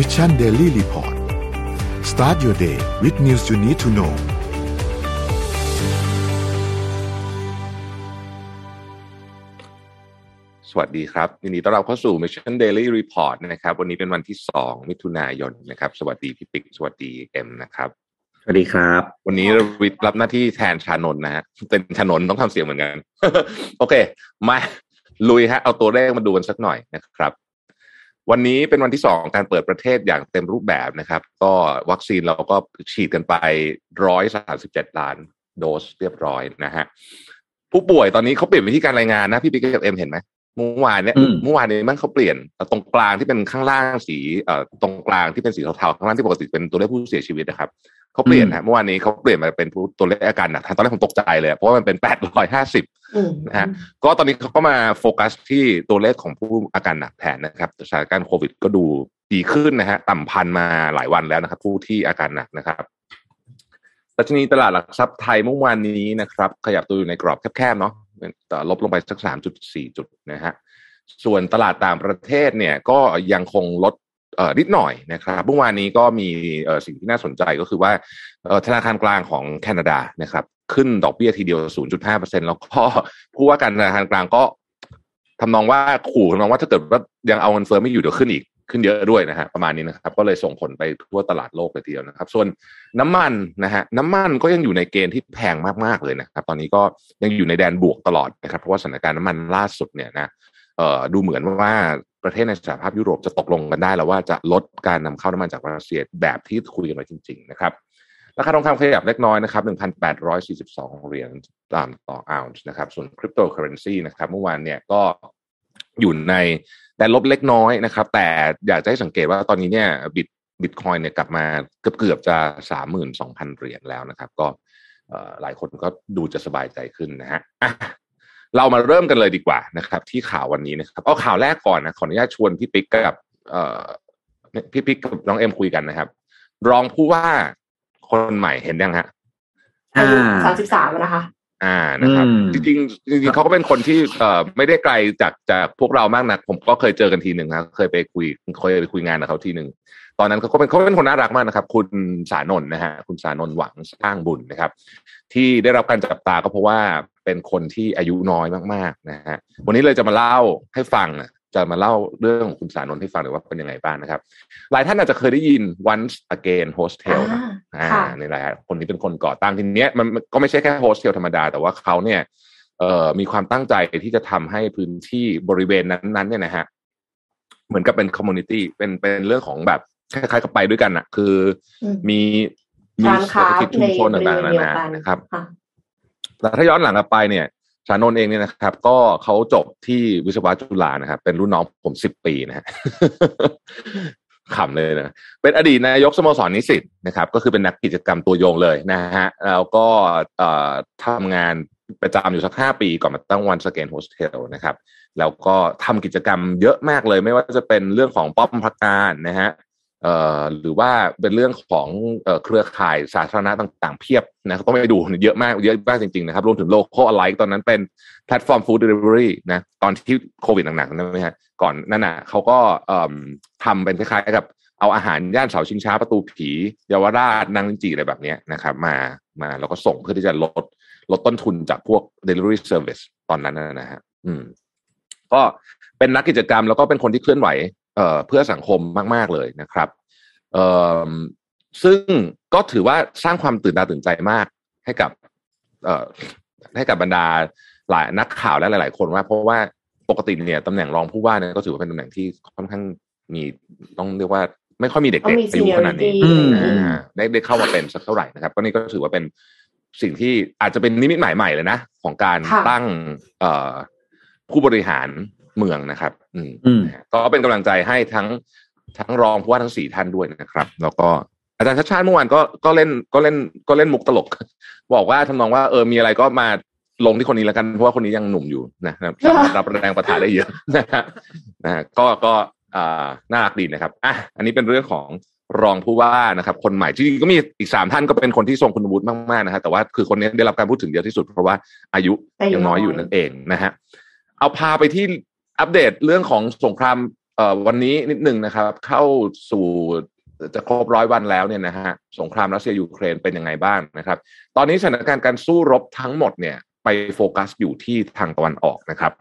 Mission Daily Report start your day with news you need to know สวัสดีครับยินดีต้อนรับเข้าสู่ Mission Daily Report นะครับ วันนี้เป็นวันที่สองมิถุนายนนะครับ สวัสดีพี่ปิ๊กสวัสดีเอ็มนะครับสวัสดีครับ วันนี้วิทย์รับหน้าที่แทนชานนท์นะฮะเป็นชานนท์ต้องทำเสียงเหมือนกัน โอเค มาลุยฮะเอาตัวเลขมาดูกันสักหน่อยนะครับ วันนี้เป็นวันที่สองการเปิดประเทศอย่างเต็มรูปแบบนะครับ ก็วัคซีนเราก็ฉีดกันไปร้อยสาสิบเจ็ดล้านโดสเรียบร้อยนะฮะผู้ป่วยตอนนี้เขาเปลี่ยนวิธีการรายงานนะพี่ปิ๊กกับเอ็มเห็นไหมเมื่อวานเนี่ยอืมเมื่อวานนี้มันเขาเปลี่ยนตรงกลางที่เป็นข้างล่างสีเอ่อตรงกลางที่เป็นสีเทาๆข้างล่างที่ปกติเป็นตัวเลขผู้เสียชีวิตนะครับ เขาเปลี่ยนฮะเมื่อวานนี้เขาเปลี่ยนมาเป็นตัวเลขอาการหนักตอนแรกผมตกใจเลยเพราะว่ามันเป็นแปดร้อยห้าสิบอืมนะฮะก็ตอนนี้เขาก็มาโฟกัสที่ตัวเลขของผู้อาการหนักแทนนะครับสถานการณ์โควิดก็ดูดีขึ้นนะฮะต่ำพันมาหลายวันแล้วนะครับ ผู้ที่อาการหนักนะครับดัชนีตลาดหลักทรัพย์ไทยเมื่อวานนี้นะครับ ขยับตัวอยู่ในกรอบแคบๆเนาะแต่ลบลงไปสักสามจุดสี่จุดนะฮะส่วนตลาดต่างประเทศเนี่ยก็ยังคงลดเอ่อ นิดหน่อยนะครับเมื่อวานนี้ก็มีสิ่งที่น่าสนใจก็คือว่าธนาคารกลางของแคนาดานะครับ ขึ้นดอกเบี้ยทีเดียว 0.5%แล้วก็ผู้ว่าการธนาคารกลางก็ทำนองว่าขู่ทำนองว่าถ้าเกิดว่ายังเอาเงินเฟ้อไม่อยู่เดี๋ยวขึ้นอีกขึ้นเยอะด้วยนะฮะประมาณนี้นะครับ ก็เลยส่งผลไปทั่วตลาดโลกเลยทีเดียวนะครับ ส่วนน้ำมันนะฮะน้ำมันก็ยังอยู่ในเกณฑ์ที่แพงมากๆเลยนะครับ ตอนนี้ก็ยังอยู่ในแดนบวกตลอดนะครับ เพราะว่าสถานการณ์น้ำมันล่าสุดเนี่ยนะเอ่อดูเหมือนว่า ประเทศในสหภาพยุโรปจะตกลงกันได้แล้วว่าจะลดการนำเข้าน้ำมันจากรัสเซียแบบที่คุยกันไว้จริง ๆ นะครับราคาทองคำขยับเล็กน้อยนะครับ 1,842 เหรียญตามต่อออนซ์นะครับ ส่วนคริปโตเคอเรนซีนะครับเมื่อวานเนี่ยก็อยู่ในแดนลบเล็กน้อยนะครับ แต่อยากจะให้สังเกตว่าตอนนี้เนี่ยบิตบิตคอยน์เนี่ยกลับมาเกือบเกือบๆจะ 32,000 เหรียญแล้วนะครับ ก็หลายคนก็ดูจะสบายใจขึ้นนะฮะ เรามาเริ่มกันเลยดีกว่านะครับ ที่ข่าววันนี้นะครับเอาข่าวแรกก่อนนะขออนุญาตชวนพี่ปิ๊กกับเอ่อพี่ปิ๊กกับน้องเอ็มคุยกันนะครับ รองผู้ว่าคนใหม่เห็นยังฮะอายุอ่าสามสิบสามนะคะ อ่านะครับอืมจริงๆจริงๆเขาก็เป็นคนที่เอ่อไม่ได้ไกลจากจากพวกเรามากนัก ผมก็เคยเจอกันทีหนึ่งครับเคยไปคุยเคยไปคุยงานกับเขาทีหนึ่ง ตอนนั้นเขาก็เป็นเขาเป็นคนน่ารักมากนะครับ คุณสานนท์นะฮะคุณสานนท์หวังสร้างบุญนะครับ ที่ได้รับการจับตาก็เพราะว่าเป็นคนที่อายุน้อยมากๆนะฮะวันนี้เลยจะมาเล่าให้ฟังอะจะมาเล่าเรื่องของคุณสานนท์ให้ฟังหน่อยว่าเป็นยังไงบ้างนะครับ หลายท่านอาจจะเคยได้ยิน Once Again Hostel นะอ่าค่ะนี่แหละฮะคนนี้เป็นคนก่อตั้งทีเนี้ยมันมันก็ไม่ใช่แค่โฮสเทลธรรมดา แต่ว่าเขาเนี่ยเอ่อมีความตั้งใจที่จะทำให้พื้นที่บริเวณนั้นๆเนี่ยนะฮะเหมือนกับเป็น community เป็นเป็นเรื่องของแบบ คล้ายๆกับไปด้วยกันอะคืออมมีมีร้านค้าในต่างๆนานา เศรษฐกิจชุในมชนบริเวๆณนาเดียวกันนะครับค่ะแต่ถ้าย้อนหลังกลับไปเนี่ยสานนท์เองเนี่ยนะครับ ก็เขาจบที่วิศวะจุฬานะครับ เป็นรุ่นน้องผมสิบปีนะฮะขำเลยนะ เป็นอดีตนายกสโมสรนิสิตนะครับ ก็คือเป็นนักกิจกรรมตัวยงเลยนะฮะ แล้วก็เอ่อทำงานประจำอยู่สักห้าปีก่อนมาตั้ง Once Again Hostel นะครับ แล้วก็ทำกิจกรรมเยอะมากเลย ไม่ว่าจะเป็นเรื่องของป้อมมหากาฬนะฮะเอ่อ หรือว่าเป็นเรื่องของเครือข่ายสาธารณะต่างๆ เพียบนะต้องไปดูเยอะมากเยอะมากจริงๆนะครับรวมถึง Locall ตอนนั้นเป็นแพลตฟอร์ม food delivery นะตอนที่โควิดหนักๆนั่นไหมฮะก่อนนั่นน่ะเขาก็เอ่อทำเป็นคล้ายๆกับเอาอาหารย่านเสาชิงช้าประตูผีเยาวราชนางลินจีอะไรแบบนี้นะครับ มามาแล้วก็ส่งเพื่อที่จะลดลดต้นทุนจากพวก delivery service ตอนนั้นนะฮะอืมก็เป็นนักกิจกรรมแล้วก็เป็นคนที่เคลื่อนไหว เอ่อเพื่อสังคมมาก ๆ เลยนะครับเอ่อซึ่งก็ถือว่าสร้างความตื่นตาตื่นใจมากให้กับเอ่อให้กับบรรดาหลายนักข่าวและหลาย ๆ คนว่าเพราะว่าปกติเนี่ยตำแหน่งรองผู้ว่าเนี่ยก็ถือว่าเป็นตำแหน่งที่ค่อนข้างมีต้องเรียกว่า ไม่ค่อยมีเด็กต้องมีๆอายุขนาดนี้ seniority อืมอ่าได้ได้เข้ามาเป็นสักเท่าไหร่นะครับ ก็นี่ก็ถือว่าเป็นสิ่งที่อาจจะเป็นนิมิตหมายใหม่เลยนะ ของการค่ะตั้งเอ่อผู้บริหาร เมืองนะครับ อืมอืมนะฮะก็เป็นกำลังใจให้ทั้งทั้งรองผู้ว่าทั้งสี่ท่านด้วยนะครับ แล้วก็อาจารย์ชาติชาติเมื่อวานก็ก็เล่นก็เล่นก็เล่นมุกตลก บอกว่าทำนองว่าเออมีอะไรก็มาลงที่คนนี้แล้วกันเพราะว่าคนนี้ยังหนุ่มอยู่นะครับสามารถรับแรงประทะได้เยอะนะฮะนะฮะก็ก็อ่าน่ารักดีนะครับอะอันนี้เป็นเรื่องของรองผู้ว่านะครับ คนใหม่จริงๆก็มีอีกสามท่านก็เป็นคนที่ทรงคุณวุฒิมากๆนะฮะแต่ว่าคือคนนี้ได้รับการพูดถึงเยอะที่สุดเพราะว่าอายุอายุยังน้อยน้อยอยู่นั่นเองนะฮะเอาพาไปที่ อัปเดตเรื่องของสงครามเอ่อวันนี้นิดหนึ่งนะครับ เข้าสู่จะครบร้อยวันแล้วเนี่ยนะฮะสงครามรัสเซียยูเครนเป็นยังไงบ้างนะครับ ตอนนี้สถานการณ์การสู้รบทั้งหมดเนี่ย ไปโฟกัสอยู่ที่ทางตะวันออกนะครับ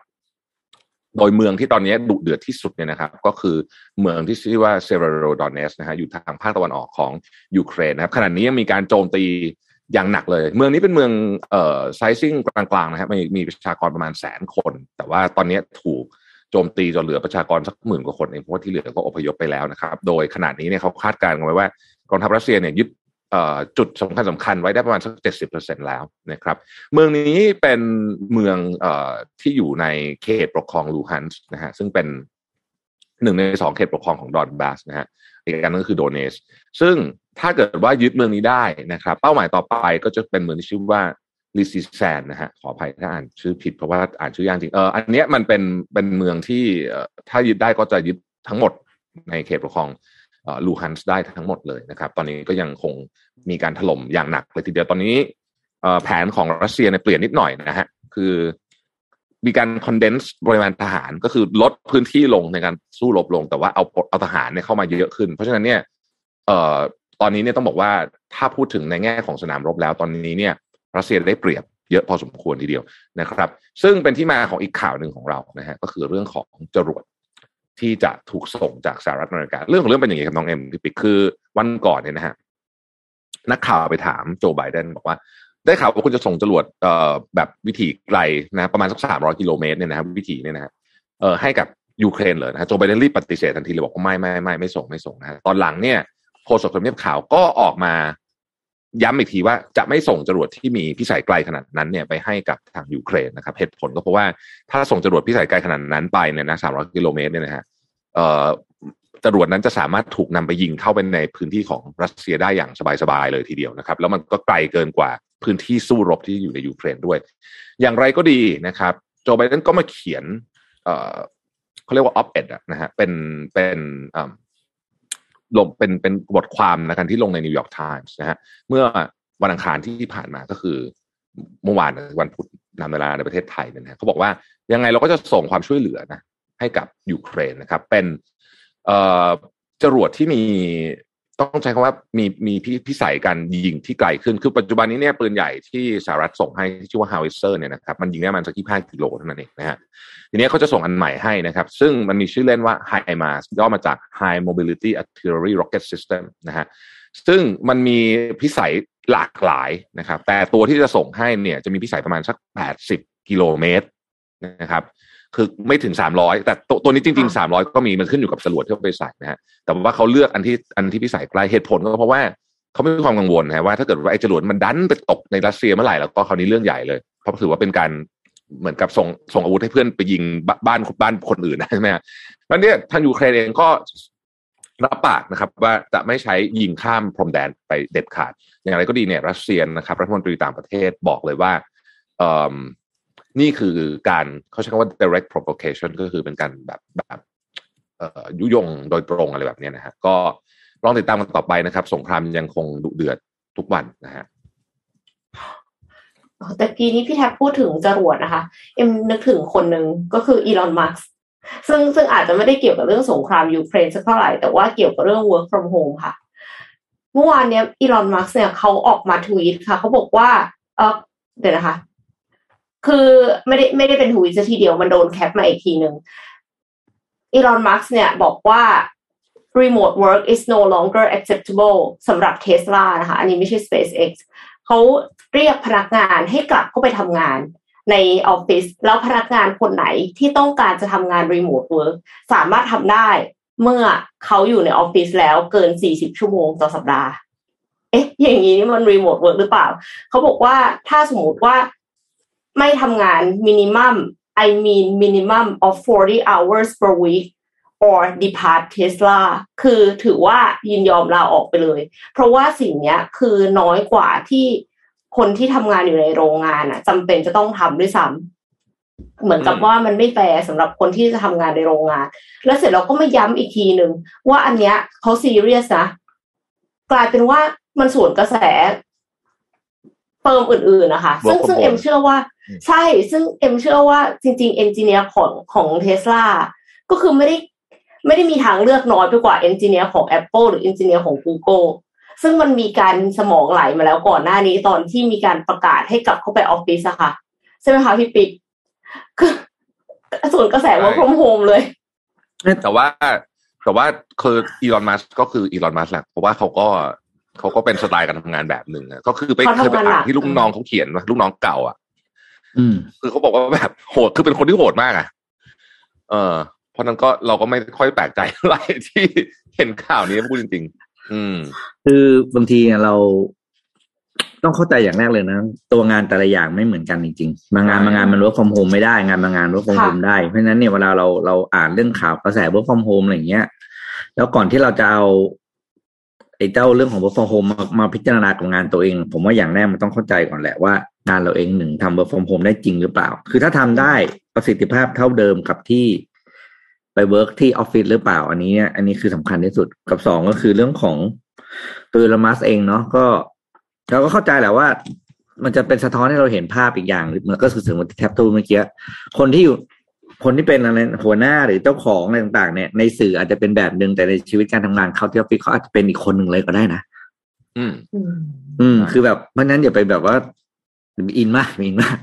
โดยเมืองที่ตอนนี้ดุเดือดที่สุดเนี่ยนะครับ ก็คือเมืองที่ชื่อว่าเซเรโรดอนเนสนะฮะอยู่ทางภาคตะวันออกของยูเครนนะครับขณะนี้ยังมีการโจมตีอย่างหนักเลย เมืองนี้เป็นเมืองเอ่อไซซิ่งกลางๆนะครับมีมีประชากรประมาณแสนคน แต่ว่าตอนนี้ถูก โจมตีจนเหลือประชากรสักหมื่นกว่าคนเองเพราะว่าที่เหลือก็อพยพไปแล้วนะครับ โดยขนาดนี้เนี่ยเขาคาดการณ์กันไว้ว่ากองทัพรัสเซียเนี่ยยึดจุดสำคัญสำคัญไว้ได้ประมาณสักเจ็ดสิบเปอร์เซ็นแล้วนะครับ เมืองนี้เป็นเมืองอที่อยู่ในเขตปกครองลูฮันส์นะฮะซึ่งเป็นหนึ่งในสองเขตปกครองของดอนบาสนะฮะอีกอันนึงก็คือโดเนส ซึ่งถ้าเกิดว่ายึดเมืองนี้ได้นะครับ เป้าหมายต่อไปก็จะเป็นเมืองที่ชื่อว่า ลิซิแซนนะฮะขออภัยถ้าอ่านชื่อผิดเพราะว่าอ่านชื่อยากจริงเอออันเนี้ยมันเป็นเป็นเมืองที่ถ้ายึดได้ก็จะยึดทั้งหมดในเขตปกครองลูฮันส์ได้ทั้งหมดเลยนะครับ ตอนนี้ก็ยังคงมีการถล่มอย่างหนักเลยทีเดียวตอนนี้แผนของรัสเซียเนี่ยเปลี่ยนนิดหน่อยนะฮะคือมีการ condense ปริมาณทหารก็คือลดพื้นที่ลงในการสู้รบลง แต่ว่าเอาเอาทหารเนี่ยเข้ามาเยอะขึ้น เพราะฉะนั้นเนี่ยเอ่อตอนนี้เนี่ยต้องบอกว่าถ้าพูดถึงในแง่ของสนามรบแล้วตอนนี้เนี่ย รัสเซียได้เปรียบเยอะพอสมควรทีเดียวนะครับ ซึ่งเป็นที่มาของอีกข่าวหนึ่งของเรานะฮะก็คือเรื่องของจรวดที่จะถูกส่งจากสหรัฐอเมริกา เรื่องของเรื่องเป็นอย่างนี้ครับน้องเอ็มพี่ปิ๊กคือวันก่อนเนี่ยนะฮะนักข่าวไปถามโจไบเดนบอกว่า ได้ข่าวว่าคุณจะส่งจรวดเอ่อแบบวิถีไกลนะประมาณสักสามร้อยกิโลเมตรเนี่ยนะครับวิถีเนี่ยนะฮะเอ่อให้กับยูเครนเลยนะฮะโจไบเดนรีบปฏิเสธทันทีเลยบอกว่าไม่ไม่ไม่ไม่ส่งไม่ส่งนะตอนหลังเนี่ยโฆษกสำนักข่าวก็ออกมา ย้ำอีกทีว่าจะไม่ส่งจรวดที่มีพิสัยไกลขนาดนั้นเนี่ยไปให้กับทางยูเครนนะครับเหตุผลก็เพราะว่าถ้าส่งจรวดพิสัยไกลขนาดนั้นไปเนี่ยนะสามร้อยกิโลเมตรเนี่ยนะฮะเอ่อจรวดนั้นจะสามารถถูกนำไปยิงเข้าไปในพื้นที่ของรัสเซียได้อย่างสบายๆเลยทีเดียวนะครับ แล้วมันก็ไกลเกินกว่าพื้นที่สู้รบที่อยู่ในยูเครนด้วย อย่างไรก็ดีนะครับ โจไบเดนก็มาเขียนเอ่อเขาเรียกว่า op-ed นะฮะเป็นเป็น ลงเป็นเป็นบทความนะครับที่ลงในนิวยอร์กไทมส์นะฮะเมื่อวันอังคารที่ผ่านมาก็คือเมื่อวานวันพุธตามเวลาในประเทศไทยนะฮะเขาบอกว่ายังไงเราก็จะส่งความช่วยเหลือนะให้กับยูเครนนะครับ เป็นเออจรวดที่มี ต้องใช้คำว่ามีมีพิสัยการยิงที่ไกลขึ้น คือปัจจุบันนี้เนี่ยปืนใหญ่ที่สหรัฐส่งให้ที่ชื่อว่าฮาวเวเซอร์เนี่ยนะครับมันยิงได้มาณสักที่ห้ากิโลเท่านั้นเองนะฮะทีนี้เขาจะส่งอันใหม่ให้นะครับ ซึ่งมันมีชื่อเล่นว่า HIMARS ย่อมาจาก High Mobility Artillery Rocket System นะฮะซึ่งมันมีพิสัยหลากหลายนะครับ แต่ตัวที่จะส่งให้เนี่ยจะมีพิสัยประมาณสักแปดสิบกิโลเมตรนะครับ คือไม่ถึงสามร้อยแต่ตัวตัวนี้จริงๆสามร้อยก็มีมันขึ้นอยู่กับจรวดที่เขาไปใส่นะฮะแต่ว่าเขาเลือกอันที่อันที่พิสัยใกล้เหตุผลก็เพราะว่าเขาไม่มีความกังวลนะว่าถ้าเกิดว่าไอ้จรวดมันดันไปตกในรัสเซียเมื่อไหร่แล้วก็คราวนี้เรื่องใหญ่เลย เพราะถือว่าเป็นการเหมือนกับส่งส่งอาวุธให้เพื่อนไปยิงบ้านบ้านคนอื่นใช่ไหมวันนี้ทางยูเครนเองก็รับปากนะครับว่าจะไม่ใช้ยิงข้ามพรมแดนไปเด็ดขาด อย่างไรก็ดีเนี่ยรัสเซียนะครับรัฐมนตรีต่างประเทศบอกเลยว่าเออ นี่คือการเขาใช้คำว่า direct provocation ก็คือเป็นการแบบแบบยุยงโดยตรงอะไรแบบนี้นะฮะก็ลองติดตามกันต่อไปนะครับ สงครามยังคงดุเดือดทุกวันนะฮะแต่กี้นี้พี่แท็บพูดถึงจรวดนะคะ เอ็มนึกถึงคนหนึ่งก็คืออีลอนมัสซึ่งซึ่งอาจจะไม่ได้เกี่ยวกับเรื่องสงครามยูเครนสักเท่าไหร่ แต่ว่าเกี่ยวกับเรื่อง work from home ค่ะ เมื่อวานเนี้ยอีลอนมัสเนี่ยเขาออกมาทวีตค่ะ เขาบอกว่าเออเดี๋ยวนะคะ คือไม่ได้ไม่ได้เป็นทวีตทีเดียวมันโดน cap มาอีกทีหนึ่งอีลอนมัสก์เนี่ยบอกว่า remote work is no longer acceptable สำหรับ Tesla นะคะ อันนี้ไม่ใช่ SpaceX เขาเรียกพนักงานให้กลับเข้าไปทำงานในออฟฟิศแล้วพนักงานคนไหนที่ต้องการจะทำงาน remote work สามารถทำได้เมื่อเขาอยู่ในออฟฟิศแล้วเกิน 40 ชั่วโมงต่อสัปดาห์ เอ๊ะ อย่างนี้นี่มัน remote work หรือเปล่า เขาบอกว่าถ้าสมมติว่า ไม่ทำงาน minimum I mean minimum of 40 hours per week or depart Tesla คือถือว่ายินยอมลาออกไปเลย เพราะว่าสิ่งนี้คือน้อยกว่าที่คนที่ทำงานอยู่ในโรงงานอะจำเป็นจะต้องทำด้วยซ้ำเหมือนกับว่ามันไม่แฟร์สำหรับคนที่จะทำงานในโรงงาน แล้วเสร็จแล้วก็มาย้ำอีกทีหนึ่งว่าอันเนี้ยเขาซีเรียสนะ กลายเป็นว่ามันสวนกระแส firm อื่นๆนะคะ ซึ่งซึ่งเอ็มเชื่อว่า ใช่ซึ่งเอ็มเชื่อว่าจริง ๆ engineer ของของเทสลาก็คือไม่ได้ไม่ได้มีทางเลือกน้อยไปกว่า engineer ของ Apple หรือ engineer ของ Google ซึ่งมันมีการสมองไหลมาแล้วก่อนหน้านี้ตอนที่มีการประกาศให้กลับเข้าไปออฟฟิศอะค่ะ ใช่ไหมคะพี่ปิ๊กคือส่วนกระแสว่าพรมโฮมเลย แต่ว่าแต่ว่าคืออีลอนมัสก็คืออีลอนมัสแหละเพราะว่าเขาก็ เขาก็เป็นสไตล์การทำงานแบบหนึ่งอะก็คือไปเขาเคยทำไปงานหนัอ่านกที่ลูกน้องเขาเขียนว่าลูกน้องเก่าอะอืมคือเขาบอกว่าแบบโหดคือเป็นคนที่โหดมากอะ เออ เพราะนั้นก็เราก็ไม่ค่อยแปลกใจเท่าไหร่ที่เห็นข่าวนี้พูดจริง ๆ อืม คือบางทีเราต้องเข้าใจอย่างแรกเลยนะ ตัวงานแต่ละอย่างไม่เหมือนกันจริงๆบางงานใช่บางงานมัน work from home ไม่ได้งานบางงาน work from ค่ะ home ได้เพราะฉะนั้นเนี่ยเวลาเราเราอ่านเรื่องข่าวกระแส work from home อะไรอย่างเงี้ยแล้วก่อนที่เราจะเอา ไอ้เจ้าเรื่องของ work from home มามาพิจารณากับงานตัวเอง ผมว่าอย่างแรกมันต้องเข้าใจก่อนแหละว่างานเราเองหนึ่งทำ work from home ได้จริงหรือเปล่า คือถ้าทำได้ประสิทธิภาพเท่าเดิมกับที่ไปเวิร์กที่ออฟฟิศหรือเปล่า อันนี้เนี่ยอันนี้คือสำคัญที่สุดกับสองก็คือเรื่องของตัวละมัสเองเนาะก็เราก็เข้าใจแหละว่า มันจะเป็นสะท้อนให้เราเห็นภาพอีกอย่างมันก็คือถึงแท็บทูเมื่อกี้คนที่อยู่ คนที่เป็นอะไรหัวหน้าหรือเจ้าของอะไรต่างๆ เนี่ยในสื่ออาจจะเป็นแบบหนึ่งแต่ในชีวิตการทำงานเขาที่ออฟฟิศเขาอาจจะเป็นอีกคนหนึ่งเลยก็ได้นะอืม อืมอืมคือแบบเพราะฉะนั้นอย่าไปแบบว่าอินมากอินมาก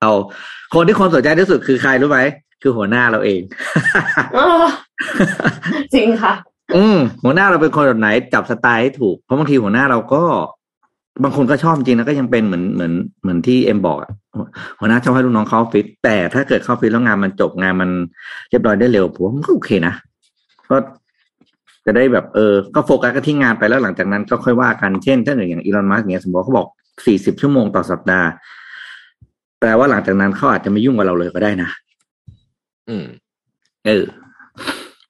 เอาคนที่คนสนใจที่สุดคือใครรู้ไหมคือหัวหน้าเราเองเออจริงค่ะ อืมหัวหน้าเราเป็นคนแบบไหนจับสไตล์ให้ถูกเพราะบางทีหัวหน้าเราก็ บางคนก็ชอบจริงแล้วก็ยังเป็นเหมือนเหมือนเหมือนที่เอ็มบอกอะหัวหน้าชอบให้ลูกน้องเข้าออฟฟิศแต่ถ้าเกิดเข้าออฟฟิศแล้วงานมันจบงานมันเรียบร้อยได้เร็วผมว่ามันก็โอเคนะก็จะได้แบบเออ ก็โฟกัสกันที่งานไปแล้วหลังจากนั้นก็ค่อยว่ากันเช่นถ้าอย่างอีลอนมัสก์เนี้ยสมมติว่าเขาบอกสี่สิบชั่วโมงต่อสัปดาห์ แปลว่าหลังจากนั้นเขาอาจจะไม่ยุ่งกับเราเลยก็ได้นะอืม เออ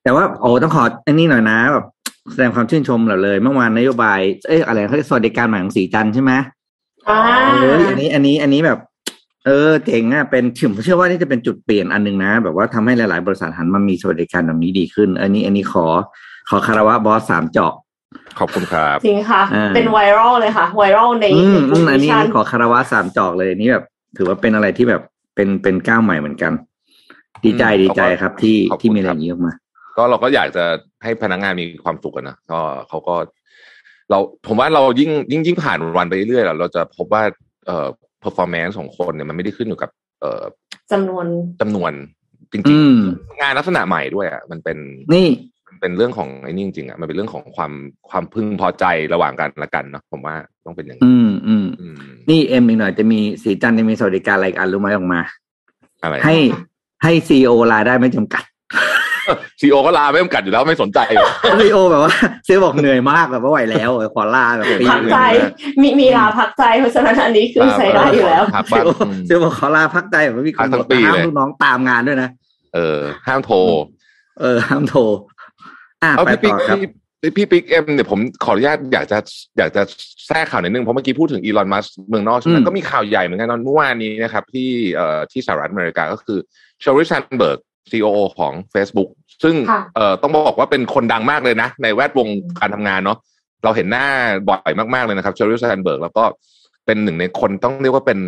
แต่ว่าโอ้ต้องขออันนี้หน่อยนะแบบ แสดงความชื่นชมเราเลย เมื่อวานนโยบาย เอ้ยอะไรเขาเรียกสวัสดิการใหม่ของสีจันทร์ใช่ไหมอ่าเอออันนี้ อันนี้ อันนี้แบบ เออ เจ๋งอะ เป็นผมเชื่อว่านี่จะเป็นจุดเปลี่ยนอันหนึ่งนะ แบบว่าทำให้หลาย ๆ บริษัทหันมามีสวัสดิการแบบนี้ดีขึ้น อันนี้ อันนี้ขอ ขอคารวะบอสสามเจาะขอบคุณครับจริงค่ะอ่าเป็นไวรัลเลยค่ะ ไวรัลในอืมในอืมอันนี้ชัอันนนี้ขอคารวะสามจอกเลยอันนี้แบบ ถือว่าเป็นอะไรที่แบบเป็นเป็นก้าวใหม่เหมือนกัน ดีใจอืมดีใจครับที่ขอบคุณที่มีอะไรคอรับย่างนี้ออกมา ก็เราก็อยากจะให้พนักงานมีความสุขกันนะก็เขาก็ เราผมว่าเรายิ่งยิ่งยิ่งผ่านวันไปเรื่อยๆเราจะพบว่าเอ่อ performance ของคนเนี่ยมันไม่ได้ขึ้นอยู่กับ เอ่อจำนวนจำนวนจริงอืมๆงานลักษณะใหม่ด้วยอะมันเป็นนี่มันเป็นเรื่องของไอ้นี่จริงๆอะมันเป็นเรื่องของความความพึงพอใจระหว่างกันและกันเนาะผมว่าต้องเป็นอย่างนี้อืมอืมอืมนี่เอ็มอีกหน่อยจะมีสีจันทร์จะมีสวัสดิการอะไรายกันรู้ไหมออกมา อะไรให้ให้ซีโอลาได้ไม่จำกัด ซีโอก็ลาไม่จำกัดอยู่แล้วไม่สนใจเลยซีโอแบบว่าซีบอกเหนื่อยมากแบบไม่ไหวแล้วขอลาแบบปีพักหนึ่งใจมีมีลาพักใจเพราะฉะนั้นอันนี้คือใช้ได้อยู่แล้วพักซีบ้างโออืมซีโอบอกขอลาพักใจแบบไม่มีพักทั้งกำหนดปีห้ามเลยลูกน้องตามงานด้วยนะเออ ห้ามโทร เออ ห้ามโทรอะเอาไปพี่ปิ๊กต่อครับพี่พี่ปิ๊กเอ็มเนี่ยผมขออนุญาตอยากจะอยากจะแทรกข่าวนิดนึงเพราะเมื่อกี้พูดถึงอีลอนมัสก์เมืองนอกใช่ไหมอืมก็มีข่าวใหญ่เหมือนกันตอนเมื่อวานนี้นะครับ ที่เอ่อที่สหรัฐอเมริกาก็คือเชอริลแซนด์เบิร์ก COO ของ Facebook ซึ่งค่ะเอ่อต้องบอกว่าเป็นคนดังมากเลยนะ ในแวดวงการทำงานเนาะเราเห็นหน้าบ่อยมากๆเลยนะครับเชอริลแซนด์เบิร์กแล้วก็เป็นหนึ่งในคนต้องเรียกว่าเป็น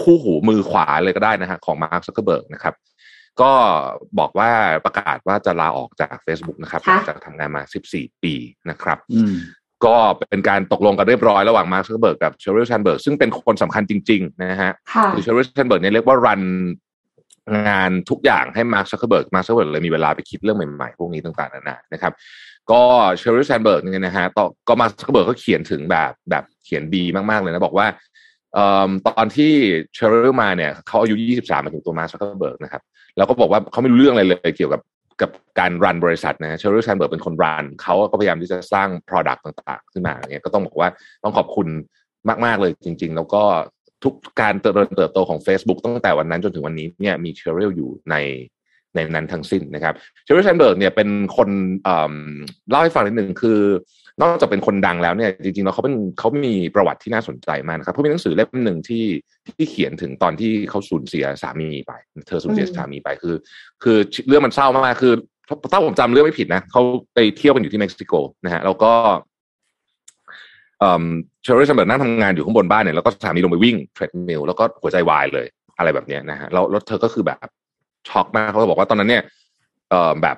คู่หูมือขวาเลยก็ได้นะฮะของมาร์คซักเคอร์เบิร์กนะครับ ก็บอกว่าประกาศว่าจะลาออกจาก Facebook นะครับค่ะหลังจากทำงานมา 14 ปีนะครับอืมก็เป็นการตกลงกันเรียบร้อยระหว่างมาร์คซักเคอร์เบิร์กกับเชอริลแซนด์เบิร์กซึ่งเป็นคนสำคัญจริง ๆ นะฮะค่ะคือเชอริลแซนด์เบิร์กเนี่ยเรียกว่า run งานทุกอย่างให้มาร์คซักเคอร์เบิร์กมาร์คซักเคอร์เบิร์กเลยมีเวลาไปคิดเรื่องใหม่ๆ พวกนี้ต่างๆนานานะครับ ก็เชอริลแซนด์เบิร์กเนี่ยนะฮะต่อก็มาร์คซักเคอร์เบิร์กก็เขียนถึงแบบแบบเขียนดีมากๆเลยนะบอกว่าเอ่อตอนที่เชอริลมาเนี่ยเขาอายุ 23 มาถึงตัวมาร์คซักเคอร์เบิร์กนะครับ แล้วก็บอกว่าเขาไม่รู้เรื่องอะไรเลยเกี่ยวกับกับการ run บริษัทนะเชอริลแซนด์เบิร์กเป็นคน run เขาก็พยายามที่จะสร้าง product ต่างๆ ขึ้นมาเงี้ยก็ต้องบอกว่าต้องขอบคุณมาก ๆ เลยจริง ๆ แล้วก็ ทุกการเติบโตเติบโตของ Facebook ตั้งแต่วันนั้นจนถึงวันนี้เนี่ยมีเชอริลอยู่ในในนั้นทั้งสิ้นนะครับเชอริลแซนด์เบิร์กเนี่ยเป็นคนเล่าให้ฟังนิดหนึ่งคือนอกจากเป็นคนดังแล้วเนี่ยจริงๆแล้วเขาเป็นเขามีประวัติที่น่าสนใจมากนะครับเพราะมีหนังสือเล่มหนึ่งที่ที่เขียนถึงตอนที่เขาสูญเสียสามีไป เธอสูญเสียสามีไปคือ คือเรื่องมันเศร้ามากคือถ้าผมจำเรื่องไม่ผิดนะเขาไปเที่ยวกันอยู่ที่เม็กซิโกนะฮะแล้วก็ เชอริลแซนด์เบิร์กนั่งทำงานอยู่ข้างบนบ้านเนี่ยแล้วก็สามีลงไปวิ่ง treadmill แล้วก็หัวใจวายเลย อะไรแบบเนี้ยนะฮะแล้วแล้วเธอก็คือแบบช็อกมากเขาบอกว่าตอนนั้นเนี่ยเอ่อแบบ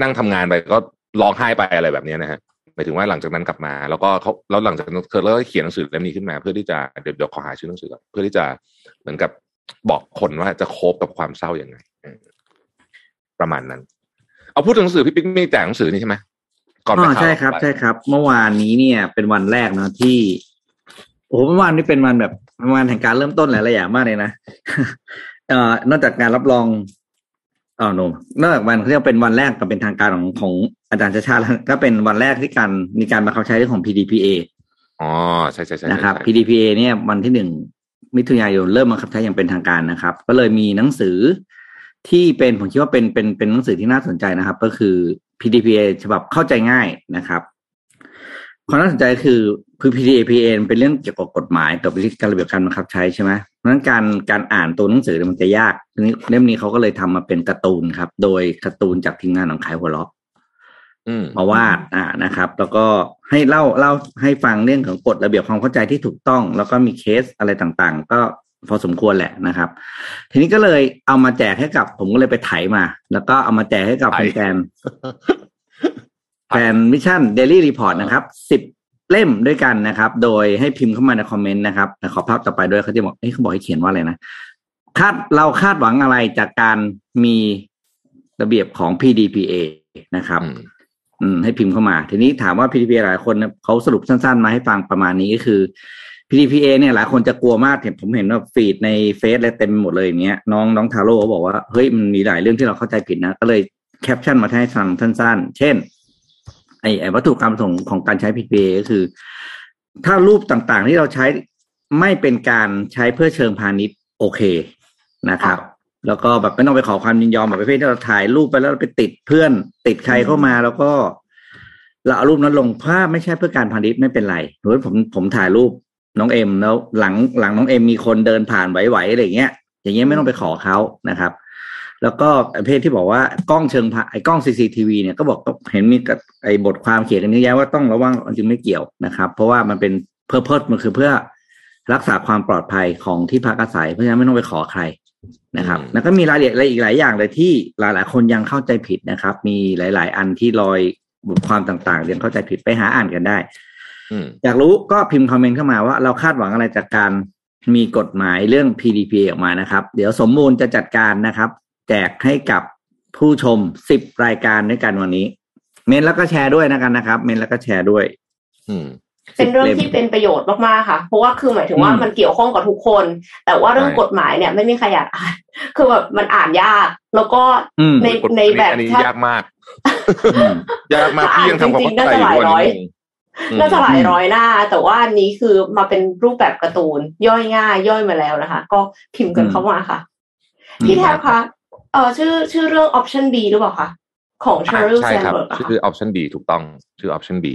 นั่งทำงานไปก็ร้องไห้ไปอะไรแบบเนี้ยนะฮะหมายถึงว่าหลังจากนั้นกลับมา แล้วก็เขาแล้วหลังจากนั้นเธอก็เขียนหนังสือเล่มนี้ขึ้นมา เพื่อที่จะเดี๋ยวเดี๋ยวขอหาชื่อหนังสือก่อนเพื่อที่จะเหมือนกับบอกคนว่าจะโคบกับความเศร้าอย่างไงประมาณนั้น เอาพูดถึงหนังสือพี่ปิ๊กมีแต่งหนังสือนี่ใช่ไหม ก่อนไปอ๋อข่าวใช่ครับไปใช่ครับ เมื่อวานนี้เนี่ย เป็นวันแรกเนอะที่โอ้โหเมื่อวานนี้เป็นวันแบบเป็นวันแห่งการเริ่มต้นหลายๆอย่างมากเลยนะเอ่อนอกจากการรับรองอ๋อโนนอกจากวันเขาเรียกว่าเป็นวันแรกกับเป็นทางการของของอาจารย์ชาชาติแล้วก็เป็นวันแรกที่การมีการบังคับใช้เรื่องของ PDPA อ๋อใช่ใช่ใช่นะครับใช่ PDPA เนี่ยวันที่หนึ่งมิถุนายนเริ่มบังคับใช้อย่างเป็นทางการนะครับ ก็เลยมีหนังสือที่เป็นผมคิดว่าเป็นเป็นเป็นหนังสือที่น่าสนใจนะครับ ก็คือ PDPA ฉบับเข้าใจง่ายนะครับความน่าสนใจคือคือ PDPA เป็นเรื่องเกี่ยวกับกฎหมายกับวิธีการระเบียบการบังคับใช้ใช่ไหมเพราะฉะนั้นการการอ่านตัวหนังสือเนี่ยมันจะยากทีนี้เล่มนี้เขาก็เลยทำมาเป็นการ์ตูนครับ โดยการ์ตูนจากทีมงานของขายหัวเราะอืมมาวาดอ่านะครับ แล้วก็ให้เล่าเล่าให้ฟังเรื่องของกฎระเบียบความเข้าใจที่ถูกต้อง แล้วก็มีเคสอะไรต่างๆ ก็ พอสมควรแหละนะครับ ทีนี้ก็เลยเอามาแจกให้กับ ผมก็เลยไปไถมา แล้วก็เอามาแจกให้กับไถแฟนๆแฟนมิชชั่นเดลี่รีพอร์ตนะครับสิบเล่มด้วยกันนะครับ โดยให้พิมพ์เข้ามาในคอมเมนต์นะครับแต่ขอภาพต่อไปด้วยเขาจะบอกเอ้ยเขาบอกให้เขียนว่าอะไรนะคาดเราคาดหวังอะไรจากการมีระเบียบของ PDPA นะครับ อืมอืมให้พิมพ์เข้ามา ทีนี้ถามว่า PDPA หลายคนเนี่ยเขาสรุปสั้นๆ มาให้ฟังประมาณนี้ก็คือ PDPA เนี่ยหลายคนจะกลัวมากเห็นผมเห็นว่าฟีดในเฟซอะไรเต็มหมดเลยอย่างเงี้ยน้องน้องทาโร่เขาบอกว่าเฮ้ยมันมีหลายเรื่องที่เราเข้าใจผิดนะ ก็เลยแคปชั่นมาให้ฟังสั้นๆ เช่นไอ้ไอวัตถุกรรมประสงของการใช้ PDPA ก็คือ ถ้ารูปต่างๆที่เราใช้ไม่เป็นการใช้เพื่อเชิงพาณิชย์โอเคนะครับ แล้วก็แบบไม่ต้องไปขอความยินยอมแบบประเภทที่เราถ่ายรูปไปแล้วเราไปติดเพื่อนติดใครเข้ามาแล้วก็เราเอารูปนั้นลงภาพไม่ใช่เพื่อการพาณิชย์ไม่เป็นไรหรือผมผมถ่ายรูป น้องเอ็มแล้วหลังหลังน้องเอ็มมีคนเดินผ่านไหวๆอะไรอย่างเงี้ย อย่างเงี้ยไม่ต้องไปขอเขานะครับ แล้วก็ประเภทที่บอกว่ากล้องเชิงพาไอ้กล้อง CCTV เนี่ยก็บอกก็เห็นมีกับไอ้บทความเขียนกันเยอะแยะว่าต้องระวังจริงไม่เกี่ยวนะครับ เพราะว่ามันเป็นเพื่อเพิดมันคือเพื่อรักษาความปลอดภัยของที่พักอาศัยเพราะฉะนั้นไม่ต้องไปขอใครนะครับอืมแล้วก็มีรายละเอียดอะไรอีกหลายอย่างเลยที่หลายๆ คนยังเข้าใจผิดนะครับ มีหลาย ๆ อันที่ลอยบทความต่างๆยังเข้าใจผิดไปหาอ่านกันได้ อืมอยากรู้ก็พิมพ์คอมเมนต์เข้ามาว่าเราคาดหวังอะไรจากการมีกฎหมายเรื่อง PDPA ออกมานะครับ เดี๋ยวสมมูลจะจัดการนะครับ แจกให้กับผู้ชมสิบรายการด้วยกันวันนี้ เมนแล้วก็แชร์ด้วยนะกันนะครับ เมนแล้วก็แชร์ด้วย อืมเป็นเรื่อง10ที่เป็นประโยชน์มากๆค่ะ เพราะว่าคือหมายถึงว่าอืมมันเกี่ยวข้องกับทุกคน แต่ว่าเรื่องใช่กฎหมายเนี่ยไม่มีใครอยากอ่าน คือแบบมันอ่านยาก แล้วก็อืมในกฎในแบบอันนี้ถ้ายากมากอืมยากมากพี่ยังทำความเข้าใจอยู่วันนี้งง น่าจะหลายร้อยหน้า แต่ว่าอันนี้คือมาเป็นรูปแบบการ์ตูน ย่อยง่าย ย่อยมาแล้วนะคะ ก็พิมพ์กันอืมเข้ามาค่ะ พี่แทบคะเออชื่อชื่อเรื่อง option B หรือเปล่าคะของอ่า Sheryl ใช่ครับ Sandberg อะชื่อ option B ถูกต้องชื่อ option B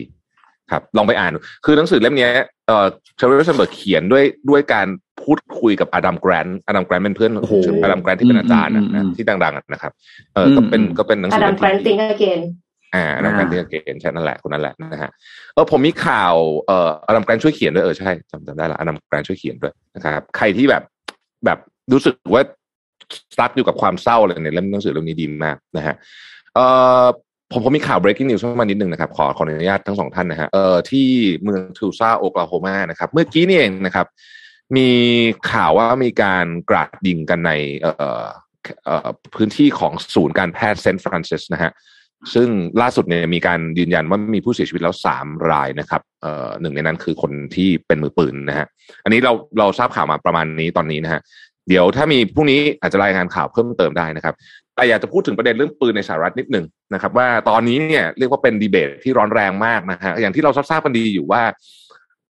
ครับ ลองไปอ่านดูคือหนังสือเล่มเนี้ยเอ่อเชอริลแซนด์เบิร์กเขียนด้วยด้วยการพูดคุยกับอดัมแกรนต์อดัมแกรนต์เป็นเพื่อนโอ้โหอดัมแกรนต์ที่เป็นอาจารย์นะอืมอืมอืมที่ดังๆอะนะครับ เออก็เป็นอืมก็เป็นหนังอสือดัมเล่มอดัมแกรนต์ที่ Think Again อ่าอดัมแกรนต์ที่เขียนใช่นั่นแหละคนนั้นแหละนะฮะเออผมมีข่าวเอ่ออดัมแกรนต์ช่วยเขียนด้วยเออใช่จำจำได้ละอดัมแกรนต์ช่วยเขียนด้วยนะครับใครที่แบบแบบรู้สึกว่า stuck อยู่กับความเศร้าอะไรในเล่มหนังสือเล่มนี้ดีมากนะฮะเอ่อผมผมมีข่าว breaking news เข้ามานิดนึงนะครับ ขอขออนุญาตทั้งสองท่านนะฮะเอ่อที่เมืองทูซาโอกลาโฮมานะครับ เมื่อกี้นี่เองนะครับ มีข่าวว่ามีการกราดยิงกันในเอ่อเอ่อพื้นที่ของศูนย์การแพทย์เซนต์ฟรานซิสนะฮะ ซึ่งล่าสุดเนี่ยมีการยืนยันว่ามีผู้เสียชีวิตแล้วสามรายนะครับเอ่อหนึ่งในนั้นคือคนที่เป็นมือปืนนะฮะอันนี้เราเราทราบข่าวมาประมาณนี้ตอนนี้นะฮะเดี๋ยวถ้ามีพรุ่งนี้อาจจะรายงานข่าวเพิ่มเติมได้นะครับแต่อยากจะพูดถึงประเด็นเรื่องปืนในสหรัฐนิดหนึ่งนะครับ ว่าตอนนี้เนี่ยเรียกว่าเป็นดีเบตที่ร้อนแรงมากนะฮะอย่างที่เราทราบกันดีอยู่ว่า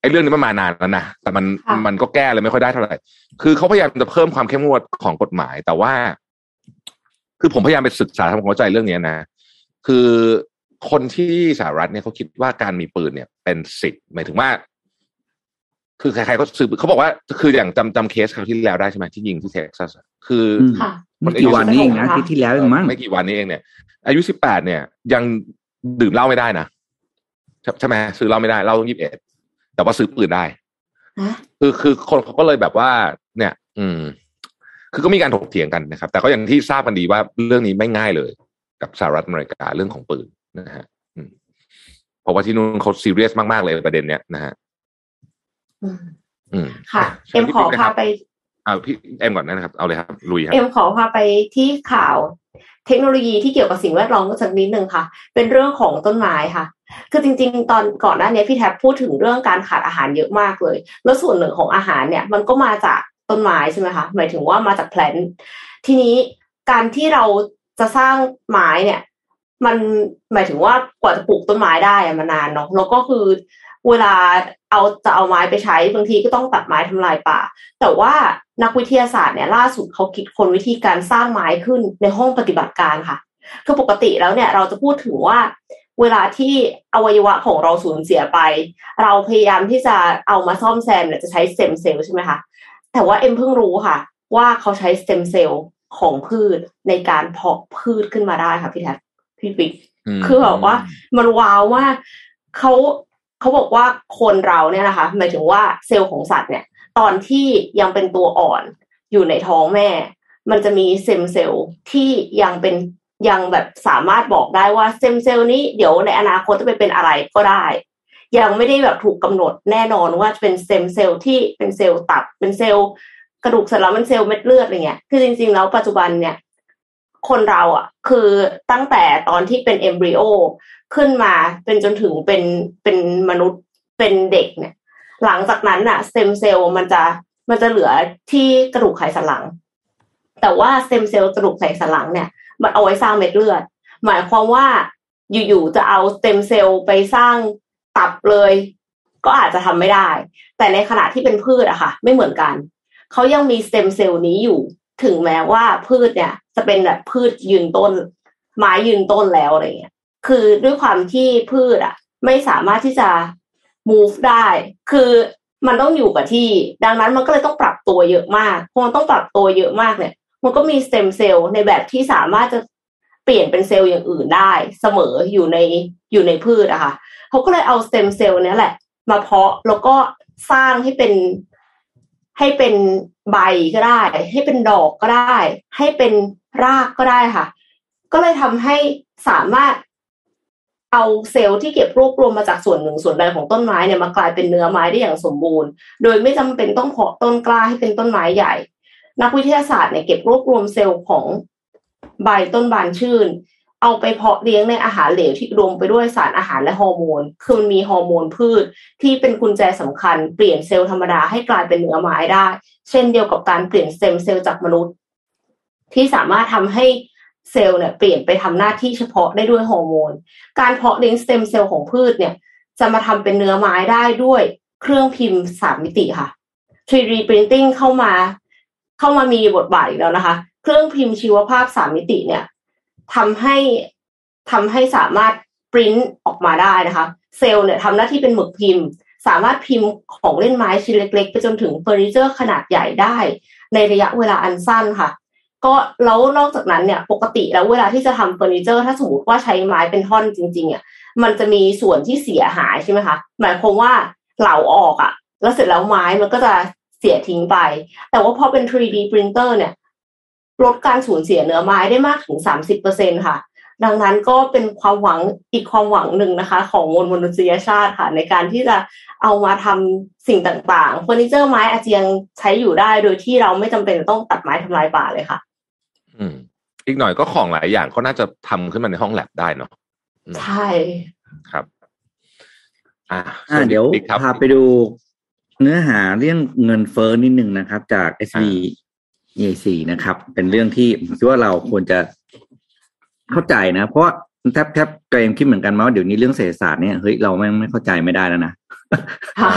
ไอ้เรื่องนี้มันมานานแล้วนะแต่มันค่ะมันก็แก้เลยไม่ค่อยได้เท่าไหร่คือเขาพยายามจะเพิ่มความเข้มงวดของกฎหมาย แต่ว่า คือผมพยายามไปศึกษาทำความเข้าใจเรื่องนี้นะ คือคนที่สหรัฐเนี่ยเขาคิดว่าการมีปืนเนี่ย เป็นสิทธิ์หมายถึงว่า คือใครๆก็ซื้อเขาบอกว่า คืออย่างจำจำเคสคราวที่แล้วได้ใช่ไหมที่ยิงที่เท็กซัสอะคืออืมค่ะไม่กี่วันนี้เองนะอาที่ที่แล้วเองมั้งไม่กี่วันนี้เองเนี่ย อายุสิบแปดเนี่ย ยังดื่มเหล้าไม่ได้นะใช่ใช่ไหมซื้อเหล้าไม่ได้เหล้าต้องยี่สิบเอ็ดแต่ว่าซื้อปืนได้ฮะคือคือคนเขาก็เลยแบบว่า เนี่ย อืม คือก็มีการถกเถียงกันนะครับ แต่ก็อย่างที่ทราบกันดีว่าเรื่องนี้ไม่ง่ายเลย กับกับสหรัฐอเมริกาเรื่องของปืนนะฮะเพราะว่าที่นู่นเขาซีเรียสมาก ๆ เลยประเด็นเนี้ยนะฮะอืมค่ะ เอ็มขอพาไปอ่าพี่เอ็มก่อนนะครับ เอาเลยครับ ลุยครับ เอ็มขอพาไปที่ข่าวเทคโนโลยีที่เกี่ยวกับสิ่งแวดล้อมสักนิดนึงค่ะ เป็นเรื่องของต้นไม้ค่ะ คือจริง ๆ ตอนก่อนหน้านี้พี่แท็บพูดถึงเรื่องการขาดอาหารเยอะมากเลย แล้วส่วนหนึ่งของอาหารเนี่ย มันก็มาจากต้นไม้ใช่ไหมคะ หมายถึงว่ามาจากแพลนทีนี้การที่เรา จะสร้างไม้เนี่ย มันหมายถึงว่ากว่าจะปลูกต้นไม้ได้อะมานานเนาะแล้วก็คือเวลาเอาจะเอาไม้ไปใช้บางทีก็ต้องตัดไม้ทำลายป่า แต่ว่านักวิทยาศาสตร์เนี่ยล่าสุดเขาคิดคนวิธีการสร้างไม้ขึ้นในห้องปฏิบัติการค่ะคือปกติแล้วเนี่ยเราจะพูดถึงว่าเวลาที่อวัยวะของเราสูญเสียไป เราพยายามที่จะเอามาซ่อมแซมเนี่ยจะใช้สเต็มเซลล์ใช่ไหมคะแต่ว่าเอ็มเพิ่งรู้ค่ะ ว่าเขาใช้สเต็มเซลล์ ของพืชในการเพาะพืชขึ้นมาได้ค่ะพี่แท็บพี่ปิ๊กคือแบบว่ามัน wow ว่าเขาเขาบอกว่าคนเราเนี่ยนะคะหมายถึงว่าเซลล์ของสัตว์เนี่ย ตอนที่ยังเป็นตัวอ่อนอยู่ในท้องแม่ มันจะมีสเต็มเซลล์ที่ยังเป็นยังแบบสามารถบอกได้ว่าสเต็มเซลล์นี้เดี๋ยวในอนาคตจะไปเป็นอะไรก็ได้ ยังไม่ได้แบบถูกกำหนดแน่นอนว่าจะเป็นสเต็มเซลล์ที่เป็นเซลล์ตับเป็นเซลล์ กระดูกสันหลังเป็นเซลล์เม็ดเลือดอะไรเงี้ย คือจริง ๆ แล้วปัจจุบันเนี่ยคนเราอะ คือตั้งแต่ตอนที่เป็น embryo ขึ้นมาเป็นจนถึงเป็นเป็นมนุษย์เป็นเด็กเนี่ย หลังจากนั้นอะสเต็มเซลล์มันจะมันจะเหลือที่กระดูกไขสันหลัง แต่ว่าสเต็มเซลล์กระดูกไขสันหลังเนี่ย มันเอาไว้สร้างเม็ดเลือด หมายความว่าอยู่ๆจะเอาสเต็มเซลล์ไปสร้างตับเลย ก็อาจจะทำไม่ได้ แต่ในขณะที่เป็นพืชอะค่ะ ไม่เหมือนกัน เขายังมีสเต็มเซลล์นี้อยู่ ถึงแม้ว่าพืชเนี่ย จะเป็นแบบพืชยืนต้น ไม้ยืนต้นแล้วอะไรเงี้ย คือด้วยความที่พืชอะ ไม่สามารถที่จะ move ได้ คือมันต้องอยู่กับที่ ดังนั้นมันก็เลยต้องปรับตัวเยอะมากพอมันต้องปรับตัวเยอะมากเนี่ย มันก็มีสเต็มเซลล์ในแบบที่สามารถจะเปลี่ยนเป็นเซลล์อย่างอื่นได้ เสมออยู่ในอยู่ในพืชอะค่ะเขาก็เลยเอาสเต็มเซลล์นี้แหละ มาเพาะแล้วก็สร้างให้เป็น ให้เป็นใบก็ได้ ให้เป็นดอกก็ได้ ให้เป็นรากก็ได้ค่ะ ก็เลยทำให้สามารถเอาเซลล์ที่เก็บรวบรวมมาจากส่วนหนึ่งส่วนใดของต้นไม้เนี่ยมากลายเป็นเนื้อไม้ได้อย่างสมบูรณ์ โดยไม่จำเป็นต้องเพาะต้นกล้าให้เป็นต้นไม้ใหญ่ นักวิทยาศาสตร์เนี่ยเก็บรวบรวมเซลล์ของใบต้นบานชื่น เอาไปเพาะเลี้ยงในอาหารเหลวที่รวมไปด้วยสารอาหารและฮอร์โมน คือมันมีฮอร์โมนพืชที่เป็นกุญแจสำคัญเปลี่ยนเซลล์ธรรมดาให้กลายเป็นเนื้อไม้ได้ เช่นเดียวกับการเปลี่ยนสเต็มเซลล์จากมนุษย์ ที่สามารถทำให้เซลล์เนี่ยเปลี่ยนไปทำหน้าที่เฉพาะได้ด้วยฮอร์โมน การเพาะเลี้ยงสเต็มเซลล์ของพืชเนี่ย จะมาทำเป็นเนื้อไม้ได้ด้วยเครื่องพิมพ์สามมิติค่ะ 3D printing เข้ามา เข้ามามีบทบาทอีกแล้วนะคะ เครื่องพิมพ์ชีวภาพสามมิติเนี่ย ทำให้ทำให้สามารถปริ้นออกมาได้นะคะเซลล์เนี่ยทำหน้าที่เป็นหมึกพิมพ์ สามารถพิมพ์ของเล่นไม้ชิ้นเล็ก ๆ ไปจนถึงเฟอร์นิเจอร์ขนาดใหญ่ได้ ในระยะเวลาอันสั้นค่ะ ก็แล้วนอกจากนั้นเนี่ยปกติแล้วเวลาที่จะทำเฟอร์นิเจอร์ถ้าสมมติว่าใช้ไม้เป็นท่อนจริงๆอะมันจะมีส่วนที่เสียหายใช่ไหมคะหมายความว่าเหลาออกอะ แล้วเสร็จแล้วไม้มันก็จะเสียทิ้งไป แต่ว่าพอเป็น 3D printer เนี่ย ลดการสูญเสียเนื้อไม้ได้มากถึงสามสิบเปอร์เซ็นค่ะ ดังนั้นก็เป็นความหวังอีกความหวังหนึ่งนะคะ ของมวลมนุษยชาติค่ะ ในการที่จะเอามาทำสิ่งต่างๆเฟอร์นิเจอร์ไม้อาจจะยังใช้อยู่ได้โดยที่เราไม่จำเป็นต้องตัดไม้ทำลายป่าเลยค่ะ อืม อีกหน่อยก็ของหลายอย่างก็น่าจะทำขึ้นมาในห้องแลบได้เนาะใช่ครับ อ่าเดี๋ยวพาไปดูเนื้อหาเรื่องเงินเฟ้อนิดหนึ่งนะครับ จาก s อ e c นะครับ เป็นเรื่องที่คิดว่าเราควรจะเข้าใจนะ เพราะแทบแทบเกรงคิดเหมือนกันว่าเดี๋ยวนี้เรื่องเศรษฐศาสตร์เนี่ยเฮ้ยเราไม่ไม่เข้าใจไม่ได้แล้วนะ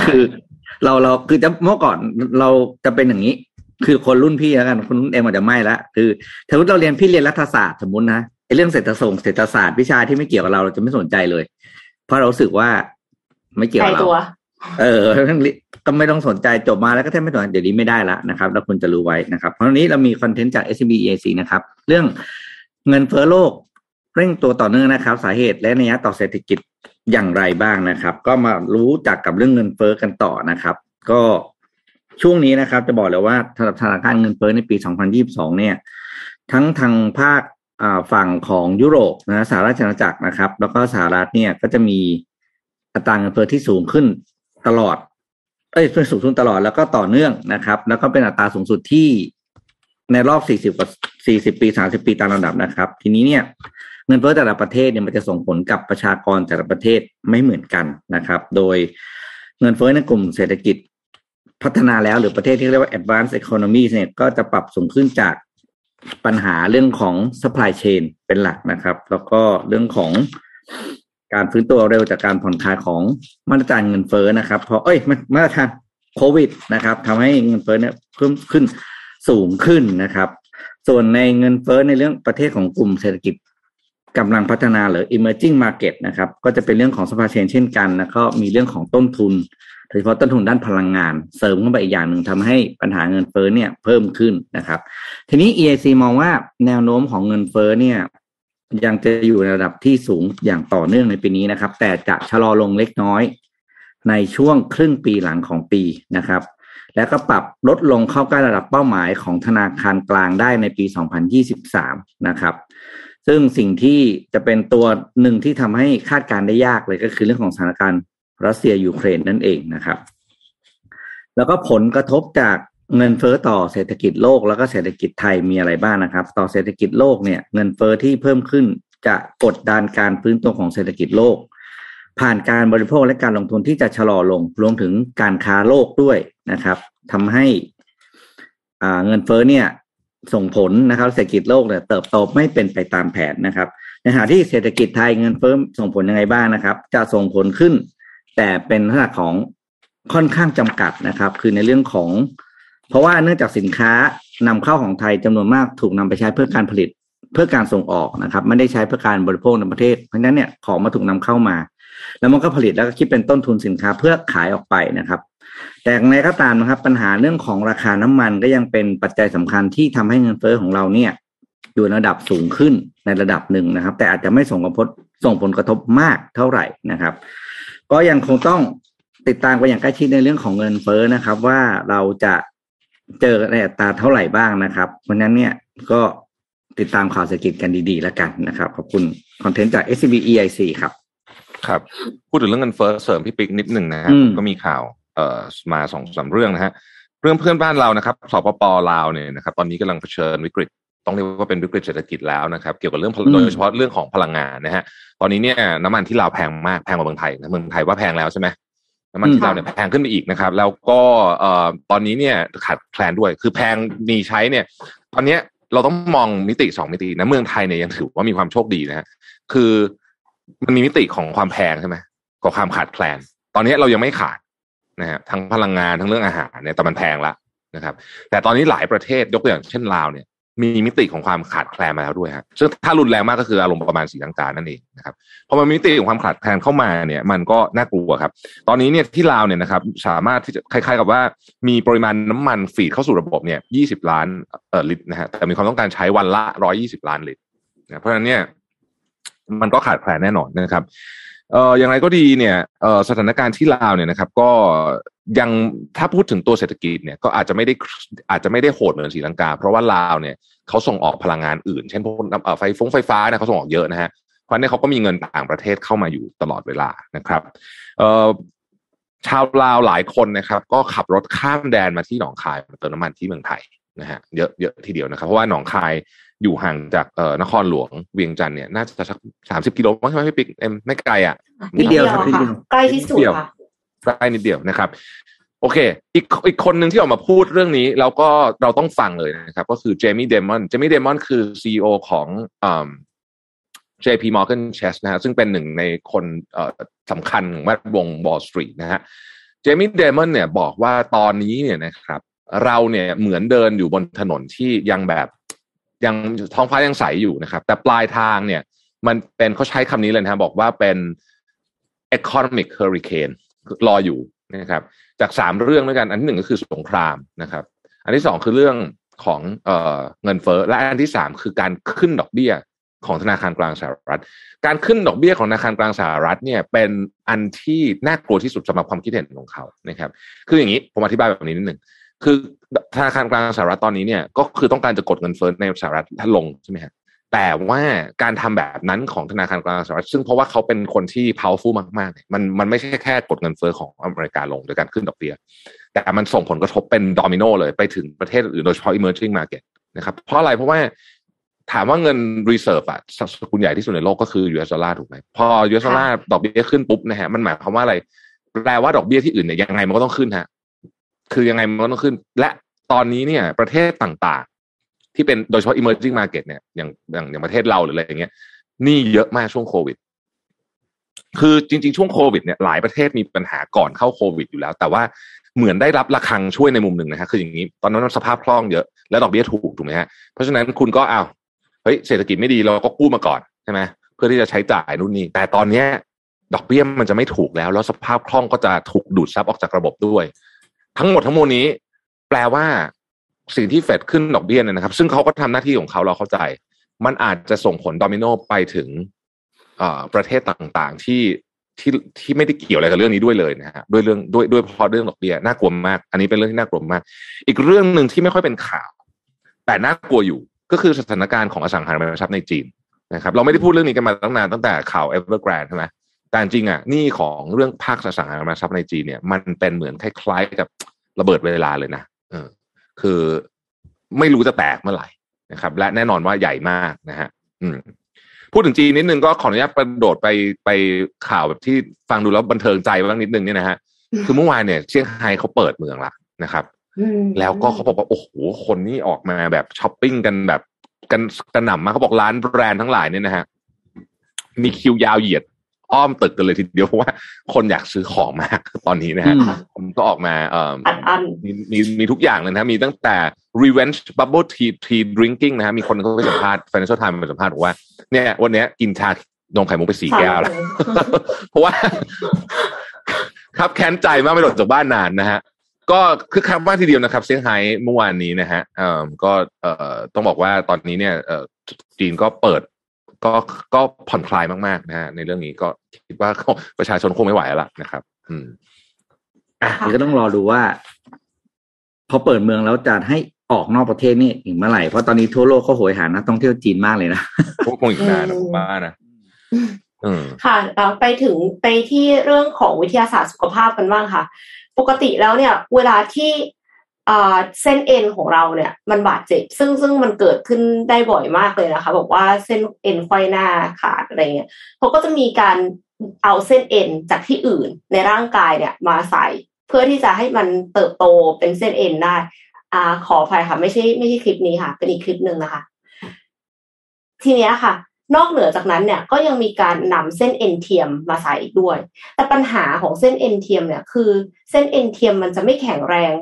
คือเราเราคือจะเมื่อก่อนเราจะเป็นอย่างนี้ คือคนรุ่นพี่แล้วกันคนรุ่นเอ็มอาจจะไม่ละคือถ้าเราเรียนพี่เรียนรัฐศาสตร์สมมตินะไอ้เรื่องเศรษฐศาสตร์เศรษฐศาสตร์วิชาที่ไม่เกี่ยวกับเราเราจะไม่สนใจเลย เพราะเราสึกว่าไม่เกี่ยวกับเรา เออก็ไม่ต้องสนใจจบมาแล้วก็แทบไม่ต้องเดี๋ยวนี้ไม่ได้ละนะครับเราควรจะรู้ไว้นะครับ เพราะนี้เรามีคอนเทนต์จาก s b e a c นะครับ เรื่องเงินเฟ้อโลกเร่งตัวต่อเนื่องนะครับ สาเหตุและนัยต่อเศรษฐกิจอย่างไรบ้างนะครับ ก็มารู้จักกับเรื่องเงินเฟ้อกันต่อนะครับ ก็ช่วงนี้นะครับ จะบอกเลยว่าสำหรับธนาคารเงินเฟ้อในปี 2022 เนี่ย ทั้งทางภาคฝั่งของยุโรปนะสหราชอาณาจักรนะครับ แล้วก็สหรัฐเนี่ยก็จะมีอัตราเงินเฟ้อที่สูงขึ้น ตลอด เอ้ยเป็นสูงขึ้นตลอดแล้วก็ต่อเนื่องนะครับ แล้วก็เป็นอัตราสูงสุดที่ในรอบ 40กว่า40 ปี 30 ปีตามลำดับนะครับ ทีนี้เนี่ย เงินเฟ้อแต่ละประเทศเนี่ยมันจะส่งผลกับประชากรแต่ละประเทศไม่เหมือนกันนะครับ โดยเงินเฟ้อในกลุ่มเศรษฐกิจพัฒนาแล้วหรือประเทศที่เรียกว่า advanced economy เนี่ยก็จะปรับสูงขึ้นจากปัญหาเรื่องของ supply chain เป็นหลักนะครับ แล้วก็เรื่องของ การฟื้นตัวเร็วจากการผ่อนคลายของมาตรการเงินเฟ้อนะครับเพราะเอ้ยมาตรการโควิดนะครับทำให้เงินเฟ้อเนี่ยเพิ่มขึ้นสูงขึ้นนะครับ ส่วนในเงินเฟ้อในเรื่องประเทศของกลุ่มเศรษฐกิจกำลังพัฒนาหรือ emerging market นะครับ ก็จะเป็นเรื่องของ supply chain เช่นกันแล้วก็มีเรื่องของต้นทุนโดยเฉพาะต้นทุนด้านพลังงาน เสริมเข้าไปอีกอย่างหนึ่งทำให้ปัญหาเงินเฟ้อเนี่ยเพิ่มขึ้นนะครับ ทีนี้ EIC มองว่าแนวโน้มของเงินเฟ้อเนี่ย ยังจะอยู่ในระดับที่สูงอย่างต่อเนื่องในปีนี้นะครับ แต่จะชะลอลงเล็กน้อย ในช่วงครึ่งปีหลังของปีนะครับ แล้วก็ปรับลดลงเข้าใกล้ระดับเป้าหมายของธนาคารกลางได้ในปี 2023 นะครับ ซึ่งสิ่งที่จะเป็นตัวหนึ่งที่ทำให้คาดการได้ยากเลยก็คือเรื่องของสถานการณ์รัสเซียยูเครนนั่นเองนะครับ แล้วก็ผลกระทบจาก เงินเฟอ้อต่อเศรษฐกิจโลกแล้วก็เศรษฐกิจไทยมีอะไรบ้างนะครับ ต่อเศรษฐกิจโลกเนี่ยเงินเฟอ้อที่เพิ่มขึ้นจะกดดันการฟื้นตัวของเศรษฐกิจโลก ผ่านการบริโภคและการลงทุนที่จะชะลอลงรวมถึงการค้าโลกด้วยนะครับทำให้อ่าเงินเฟอ้อเนี่ยส่งผลนะครับเศรษฐกิจโลกเนี่ยเติบโตไม่เป็นไปตามแผนนะครับในขณะที่เศรษฐกิจไทยเงินเฟ้อส่งผลยังไงบ้างนะครับ จะส่งผลขึ้น แต่เป็นลักษณะของค่อนข้างจำกัดนะครับ คือในเรื่องของ เพราะว่าเนื่องจากสินค้านำเข้าของไทยจำนวนมากถูกนำไปใช้เพื่อการผลิตเพื่อการส่งออกนะครับ ไม่ได้ใช้เพื่อการบริโภคในประเทศ เพราะฉะนั้นเนี่ยของมาถูกนำเข้ามา แล้วมันก็ผลิตแล้วก็คิดเป็นต้นทุนสินค้าเพื่อขายออกไปนะครับ แต่ในก็ตามนะครับ ปัญหาเรื่องของราคาน้ำมันก็ยังเป็นปัจจัยสำคัญที่ทำให้เงินเฟ้อของเราเนี่ย อยู่ระดับสูงขึ้นในระดับหนึ่งนะครับ แต่อาจจะไม่ส่งผลกระทบส่งผลกระทบมากเท่าไหร่นะครับ ก็ยังคงต้องติดตามไปอย่างใกล้ชิดในเรื่องของเงินเฟ้อนะครับ ว่าเราจะ เจอในอัตราเท่าไหร่บ้างนะครับเพราะนั้นเนี่ยก็ติดตามข่าวเศรษฐกิจกันดีๆแล้วกันนะครับ ขอบคุณคอนเทนต์จาก SCB EIC ครับ ครับ พูดถึงเรื่องเงินเฟ้อเสริมพี่ปิ๊กนิดหนึ่งนะฮะก็มีข่าวเอ่อมาสองสาเรื่องนะฮะเรื่องเพื่อนบ้านเรานะครับสปปลาวเนี่ยนะครับ ตอนนี้กำลังเผชิญวิกฤตต้องเรียกว่าเป็นวิกฤตเศรษฐกิจแล้วนะครับ เกี่ยวกับเรื่องโดยเฉพาะเรื่องของพลังงานนะฮะตอนนี้เนี่ยน้ำมันที่ลาวแพงมากแพงกว่าเมืองไทยนะเมืองไทยว่าแพงแล้วใช่ไหม น้ำมันที่ลาวเนี่ยแพงขึ้นไปอีกนะครับ แล้วก็เอ่อตอนนี้เนี่ยขาดแคลนด้วย คือแพงมีใช้เนี่ย ตอนนี้เราต้องมองมิติสองมิตินะเมืองไทยเนี่ยยังถือว่ามีความโชคดีนะฮะคือมันมีมิติของความแพงใช่ไหมกับความขาดแคลน ตอนนี้เรายังไม่ขาดนะฮะทั้งพลังงานทั้งเรื่องอาหารเนี่ยแต่มันแพงละนะครับ แต่ตอนนี้หลายประเทศยกตัวอย่างเช่นลาวเนี่ย มีมิติของความขาดแคลนมาแล้วด้วยครับซึ่งถ้ารุนแรงมากก็คืออารมณ์ประมาณสีลังกานั่นเองนะครับพอมันมีมิติของความขาดแคลนเข้ามาเนี่ย มันก็น่ากลัวครับ ตอนนี้เนี่ยที่ลาวเนี่ยนะครับ สามารถที่จะคล้ายๆกับว่ามีปริมาณน้ำมันฟีดเข้าสู่ระบบเนี่ยยี่สิบล้านเอ่อลิตรนะฮะแต่มีความต้องการใช้วันละร้อยี่สิบล้านลิตรนะเพราะฉะนั้นเนี่ยมันก็ขาดแคลนแน่นอนนะครับ เอ่ออย่างไรก็ดีเนี่ยเอ่อสถานการณ์ที่ลาวเนี่ยนะครับ ก็ยังถ้าพูดถึงตัวเศรษฐกิจเนี่ยก็อาจจะไม่ได้อาจจะไม่ได้โหดเหมือนสีลังกา เพราะว่าลาวเนี่ยเขาส่งออกพลังงานอื่น เช่นพวกไฟฟงไฟฟ้านี่ยเขาส่งออกเยอะนะฮะเพราะนี่เขาก็มีเงินต่างประเทศเข้ามาอยู่ตลอดเวลานะครับเอ่อชาวลาวหลายคนนะครับ ก็ขับรถข้ามแดนมาที่หนองคายมาเติมน้ำมันที่เมืองไทยนะฮะเยอะเยอะทีเดียวนะครับ เพราะว่าหนองคาย อยู่ห่างจากเอ่อนครหลวงเวียงจันทร์เนี่ยน่าจะสักสามสิบกิโลใช่ไหมพี่ปิ๊กเอ็มไม่ไกลอะนิดเดียวค่ะใกล้ที่สุดค่ะใกล้นิดเดียวนะครับ โอเค อีกอีกคนหนึ่งที่ออกมาพูดเรื่องนี้แล้วก็เราต้องฟังเลยนะครับ ก็คือเจมี่เดมอนเจมี่เดมอนคือซีอของอ่า JP Morgan Chase นะฮะซึ่งเป็นหนึ่งในคนสำคัญของแวดวง Wall Street นะฮะเจมี่เดมอนเนี่ยบอกว่าตอนนี้เนี่ยนะครับ เราเนี่ยเหมือนเดินอยู่บนถนนที่ยังแบบ ยังท้องฟ้ายังใสอยู่นะครับ แต่ปลายทางเนี่ย มันเป็นเขาใช้คำนี้เลยนะบอกว่าเป็น economic hurricane รออยู่นะครับ จากสามเรื่องด้วยกัน อันที่หนึ่งก็คือสงครามนะครับ อันที่สองคือเรื่องของเออเงินเฟ้อและอันที่สามคือการขึ้นดอกเบี้ยของธนาคารกลางสหรัฐ การขึ้นดอกเบี้ยของธนาคารกลางสหรัฐเนี่ยเป็นอันที่น่ากลัวที่สุดสำหรับความคิดเห็นของเขานะครับ คืออย่างนี้ผมอธิบายแบบนี้นิดหนึ่ง คือธนาคารกลางสหรัฐตอนนี้เนี่ยก็คือต้องการจะกดเงินเฟ้อในสหรัฐท่านลงใช่ไหมฮะแต่ว่าการทำแบบนั้นของธนาคารกลางสหรัฐซึ่งเพราะว่าเขาเป็นคนที่ powerful มากๆเนี่ยมันมันไม่ใช่แค่กดเงินเฟ้อของอเมริกาลงโดยการขึ้นดอกเบี้ยแต่มันส่งผลกระทบเป็นดอมิโนเลยไปถึงประเทศอื่นโดยเฉพาะ emerging market นะครับเพราะอะไรเพราะว่าถามว่าเงิน reserve อะสกุลใหญ่ที่สุดในโลกก็คือ US ดอลลาร์ถูกไหมพอ US ดอลลาร์ดอกเบี้ยขึ้นปุ๊บนะฮะมันหมายความว่าอะไรแปลว่าดอกเบี้ยที่อื่นเนี่ยยังไงมันก็ต้องขึ้นฮะ คือยังไงมันก็ต้องขึ้น และตอนนี้เนี่ย ประเทศต่างๆ ที่เป็นโดยเฉพาะ emerging market เนี่ยอย่างอย่างอย่างประเทศเราหรืออะไรอย่างเงี้ยนี่เยอะมากช่วงโควิด คือจริง ๆ ช่วงโควิดเนี่ยหลายประเทศมีปัญหาก่อนเข้าโควิดอยู่แล้ว แต่ว่าเหมือนได้รับระคังช่วยในมุมหนึ่งนะฮะคืออย่างนี้ ตอนนั้นสภาพคล่องเยอะแล้วดอกเบี้ยถูกถูกไหมฮะเพราะฉะนั้นคุณก็เอาเฮ้ยเศรษฐกิจไม่ดีเราก็กู้มาก่อนใช่ไหมเพื่อที่จะใช้จ่ายนู่นนี่แต่ตอนเนี้ยดอกเบี้ยมันจะไม่ถูกแล้ว แล้วสภาพคล่องก็จะถูกดูดซับออกจากระบบด้วย ทั้งหมดทั้งมวลนี้ แปลว่าสิ่งที่เฟดขึ้นดอกเบี้ยเนี่ยนะครับ ซึ่งเขาก็ทำหน้าที่ของเขาเราเข้าใจ มันอาจจะส่งผลดอมิโนไปถึงประเทศต่างๆที่ที่ที่ไม่ได้เกี่ยวอะไรกับเรื่องนี้ด้วยเลยนะฮะด้วยเรื่องด้วยด้วยเพราะเรื่องดอกเบี้ยน่ากลัวมาก อันนี้เป็นเรื่องที่น่ากลัวมาก อีกเรื่องหนึ่งที่ไม่ค่อยเป็นข่าว แต่น่ากลัวอยู่ก็คือสถานการณ์ของอสังหาริมทรัพย์ในจีนนะครับ เราไม่ได้พูดเรื่องนี้กันมาตั้งนานตั้งแต่ข่าว Evergrande ใช่ไหม แต่จริงอะนี่ของเรื่องภาคอสังหาริมทรัพย์ในจีนเนี่ย มันเป็นเหมือนคล้ายๆกับระเบิดเวลาเลยนะเออ คือไม่รู้จะแตกเมื่อไหร่นะครับ และแน่นอนว่าใหญ่มากนะฮะ อืมพูดถึงจีนนิดนึงก็ขออนุญาตกระโดดไปไปข่าวแบบที่ฟังดูแล้วบันเทิงใจบ้างนิดนึงเนี่ยนะฮะคือเมื่อวานเนี่ยเซี่ยงไฮ้เขาเปิดเมืองละนะครับ แล้วก็เขาบอกว่าโอ้โหคนนี่ออกมาแบบช้อปปิ้งกันแบบกันกระหน่ำมาเขาบอกร้านแบรนด์ทั้งหลายเนี่ยนะฮะมีคิวยาวเหยียด อ้อมตึกกันเลยทีเดียวเพราะว่าคนอยากซื้อของมากตอนนี้นะฮะผมก็ออกมาเอ่อมีมีมีทุกอย่างเลยนะมีตั้งแต่ revenge bubble tea tea drinking นะฮะมีคนเขาไปสัมภาษณ์ financial times ไปสัมภาษณ์บอกว่าเนี่ยวันนี้กินชานมไข่มุกไปสี่แก้วแล้ว เพราะว่า ครับแค้นใจมากไม่หลดจากบ้านนานนะฮะก็คือคำว่าทีเดียวนะครับเซี่ยงไฮ้เมื่อวานนี้นะฮะเอ่อก็เอ่อต้องบอกว่าตอนนี้เนี่ยเอ่อจีนก็เปิด ก็ก็ผ่อนคลายมากๆนะฮะในเรื่องนี้ก็คิดว่าประชาชนคงไม่ไหวแล้วนะครับ อืมอะก็ต้องรอดูว่า พอเปิดเมืองแล้วจะให้ออกนอกประเทศนี่อีกเมื่อไหร่เพราะตอนนี้ทั่วโลกเขาโหยหานักท่องเที่ยวจีนมากเลยนะคงอีกนานนะผมว่านะค่ะไปถึงไปที่เรื่องของวิทยาศาสตร์สุขภาพกันบ้างค่ะ ปกติแล้วเนี่ย เวลาที่ เส้นเอ็นของเราเนี่ยมันบาดเจ็บ ซึ่งซึ่งมันเกิดขึ้นได้บ่อยมากเลยนะคะ บอกว่าเส้นเอ็นไขว้หน้าขาดอะไรเงี้ยเขาก็จะมีการเอาเส้นเอ็นจากที่อื่นในร่างกายเนี่ยมาใส่ เพื่อที่จะให้มันเติบโตเป็นเส้นเอ็นได้อ่าขออภัยค่ะ ไม่ใช่ไม่ใช่คลิปนี้ค่ะ เป็นอีกคลิปหนึ่งนะคะ ทีเนี้ยค่ะ นอกเหนือจากนั้นเนี่ยก็ยังมีการนำเส้นเอ็นเทียมมาใส่อีกด้วย แต่ปัญหาของเส้นเอ็นเทียมเนี่ยคือเส้นเอ็นเทียมมันจะไม่แข็งแรง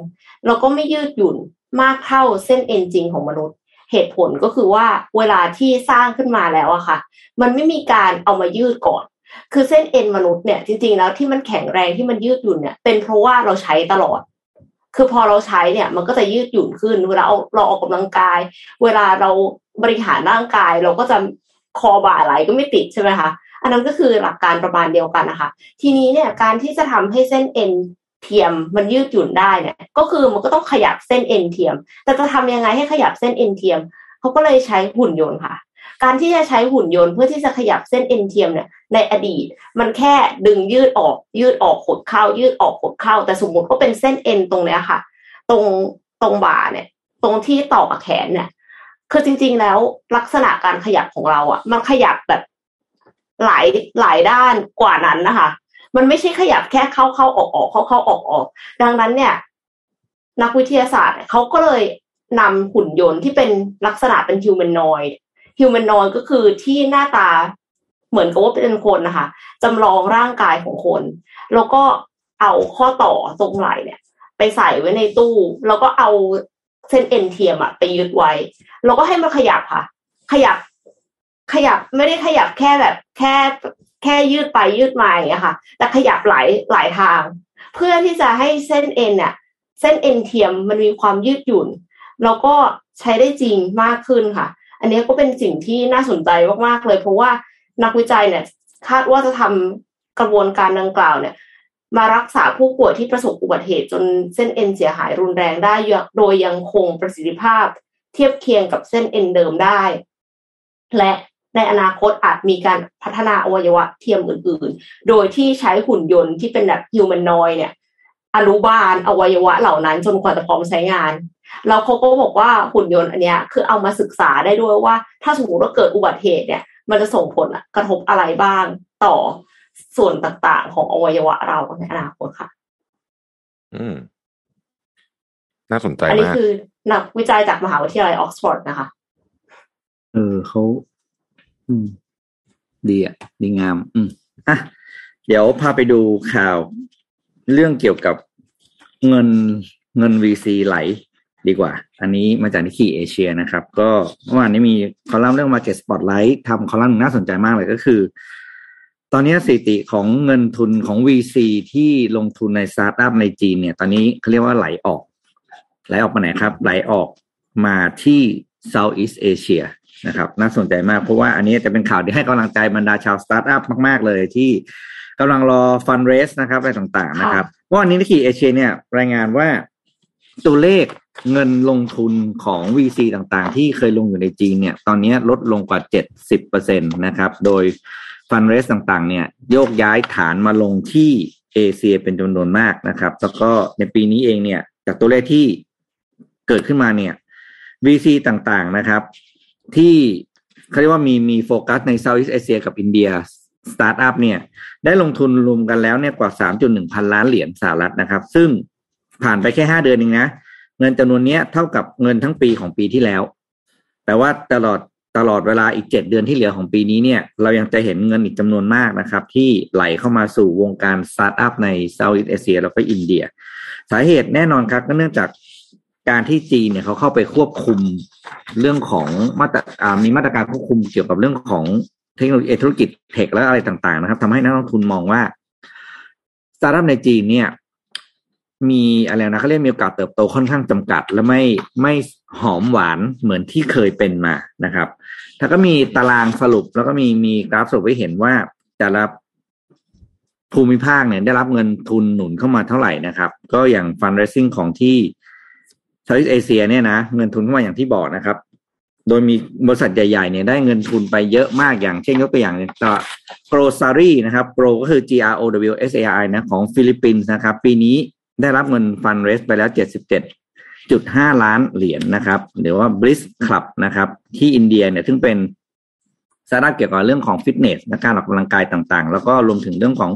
แล้วก็ไม่ยืดหยุ่นมากเท่าเส้นเอ็นจริงของมนุษย์เหตุผลก็คือว่าเวลาที่สร้างขึ้นมาแล้วอะค่ะ มันไม่มีการเอามายืดก่อน คือเส้นเอ็นมนุษย์เนี่ยจริงๆแล้วที่มันแข็งแรงที่มันยืดหยุ่นเนี่ยเป็นเพราะว่าเราใช้ตลอด คือพอเราใช้เนี่ยมันก็จะยืดหยุ่นขึ้น เวลาเราออกกำลังกาย เวลาเราบริหารร่างกาย เราก็จะคอบ่าไหล่ก็ไม่ติดใช่ไหมคะอันนั้นก็คือหลักการประมาณเดียวกันนะคะ ทีนี้เนี่ยการที่จะทำให้เส้นเอ็น เทียมมันยืดหยุ่นได้เนี่ย ก็คือมันก็ต้องขยับเส้นเอ็นเทียม แต่จะทำยังไงให้ขยับเส้นเอ็นเทียมเขาก็เลยใช้หุ่นยนต์ค่ะ การที่จะใช้หุ่นยนต์เพื่อที่จะขยับเส้นเอ็นเทียมเนี่ย ในอดีต มันแค่ดึงยืดออกยืดออกขดเข้า ยืดออกขดเข้า แต่สมมติว่าเป็นเส้นเอ็นตรงเนี้ยค่ะ ตรงตรงบ่าเนี่ย ตรงที่ต่อกับแขนเนี่ยคือจริง ๆ แล้วลักษณะการขยับของเราอะ มันขยับแบบหลายหลายด้านกว่านั้นนะคะ มันไม่ใช่ขยับแค่เข้าเข้าออกออกเข้าเข้าออกออกดังนั้นเนี่ย นักวิทยาศาสตร์เขาก็เลยนำหุ่นยนต์ที่เป็นลักษณะเป็นฮิวแมนนอยด์ฮิวแมนนอยด์ก็คือที่หน้าตาเหมือนกับว่าเป็นคนนะคะจำลองร่างกายของคน แล้วก็เอาข้อต่อตรงไหล่เนี่ย ไปใส่ไว้ในตู้ แล้วก็เอาเส้นเอ็นเทียมอะไปยึดไว้เราก็ให้มันขยับค่ะ ขยับขยับไม่ได้ขยับแค่แบบ แค่ แค่ยืดไปยืดมาอย่างเงี้ยค่ะ แต่ขยับหลายหลายทาง เพื่อที่จะให้เส้นเอ็นเนี่ยเส้นเอ็นเทียมมันมีความยืดหยุ่น แล้วก็ใช้ได้จริงมากขึ้นค่ะ อันนี้ก็เป็นสิ่งที่น่าสนใจมากๆเลย เพราะว่านักวิจัยเนี่ยคาดว่าจะทำกระบวนการดังกล่าวเนี่ย มารักษาผู้ป่วยที่ประสบอุบัติเหตุจนเส้นเอ็นเสียหายรุนแรงได้โดยยังคงประสิทธิภาพ เทียบเคียงกับเส้นเอ็นเดิมได้ และ ในอนาคตอาจมีการพัฒนาอวัยวะเทียมอื่น ๆ โดยที่ใช้หุ่นยนต์ที่เป็นแบบฮิวแมนนอยเนี่ยอนุบาลอวัยวะเหล่านั้นจนกว่าจะพร้อมใช้งานแล้วเขาก็บอกว่าหุ่นยนต์อันเนี้ยคือเอามาศึกษาได้ด้วยว่า ถ้าสมมติว่าเกิดอุบัติเหตุเนี่ย มันจะส่งผลกระทบอะไรบ้างต่อส่วนต่างๆ ของอวัยวะเราในอนาคตค่ะ อืม น่าสนใจอันนี้มากคือนักวิจัยจากมหาวิทยาลัยออกซฟอร์ดนะคะ เออเขาอืม ดีอะดีงาม อืมอะเดี๋ยวพาไปดูข่าว เรื่องเกี่ยวกับเงินเงิน VC ไหลดีกว่า อันนี้มาจาก Nikkei Asia นะครับ ก็เมื่อวานนี้มีคอลัมน์เรื่อง Market Spotlight ทำคอลัมน์หนึ่งน่าสนใจมากเลยก็คือ ตอนนี้สถิติของเงินทุนของ VC ที่ลงทุนในสตาร์ทอัพในจีนเนี่ย ตอนนี้เขาเรียกว่าไหลออก ไหลออกมาไหนครับ ไหลออกมาที่ Southeast Asia นะครับน่าสนใจมากเพราะว่าอันนี้จะเป็นข่าวที่ให้กำลังใจบรรดาชาวสตาร์ทอัพมาก ๆ เลยที่กำลังรอ fundraise นะครับอะไรต่างๆนะครับว่าวันนี้ Nikkei Asia เนี่ยรายงานว่าตัวเลขเงินลงทุนของ VC ต่างๆ ที่เคยลงอยู่ในจีนเนี่ย ตอนนี้ลดลงกว่า 70%นะครับ โดย fundraise ต่างๆ เนี่ย โยกย้ายฐานมาลงที่เอเชียเป็นจำนวนมากนะครับ แล้วก็ในปีนี้เองเนี่ย จากตัวเลขที่เกิดขึ้นมาเนี่ย VC ต่างๆ นะครับ ที่เขาเรียกว่ามีมีโฟกัสใน Southeast Asia กับอินเดียสตาร์ทอัพเนี่ยได้ลงทุนรวมกันแล้วเนี่ยกว่า 3.1 พันล้านเหรียญสหรัฐนะครับ ซึ่งผ่านไปแค่ 5 เดือนเองนะ เงินจำนวนนี้เท่ากับเงินทั้งปีของปีที่แล้วแต่ว่าตลอดตลอดเวลาอีก 7 เดือนที่เหลือของปีนี้เนี่ย เรายังจะเห็นเงินอีกจำนวนมากนะครับ ที่ไหลเข้ามาสู่วงการสตาร์ทอัพใน Southeast Asia แล้วก็อินเดีย สาเหตุแน่นอนครับก็เนื่องจาก การที่จีนเนี่ยเขาเข้าไปควบคุมเรื่องของมาตรมีมาตรการควบคุมเกี่ยวกับเรื่องของเทคโนโลยีธุรกิจ tech และอะไรต่างๆ นะครับทำให้นักลงทุนมองว่าสตาร์ทอัพในจีนเนี่ย มีอะไรนะเขาเรียกมีโอกาสเติบโตค่อนข้างจำกัด และไม่ไม่หอมหวานเหมือนที่เคยเป็นมานะครับถ้าก็มีตารางสรุปแล้วก็มีมีกราฟสรุปให้เห็นว่าแต่ละภูมิภาคเนี่ยได้รับเงินทุนหนุนเข้ามาเท่าไหร่นะครับ ก็อย่าง fundraising ของที่ Southeast Asia เนี่ยนะเงินทุนเข้ามาอย่างที่บอกนะครับ โดยมีบริษัทใหญ่ๆเนี่ยได้เงินทุนไปเยอะมากอย่างเช่นยกตัวอย่างตัว GrowSari นะครับ Grow ก็คือ G R O W S A I นะของฟิลิปปินส์นะครับ ปีนี้ได้รับเงิน fundraise ไปแล้ว77.5ล้านเหรียญนะครับหรือว่า Bliss Club นะครับ ที่อินเดียเนี่ยซึ่งเป็นสาระเกี่ยวกับเรื่องของฟิตเนสและการออกกำลังกายต่างๆ แล้วก็รวมถึงเรื่องของ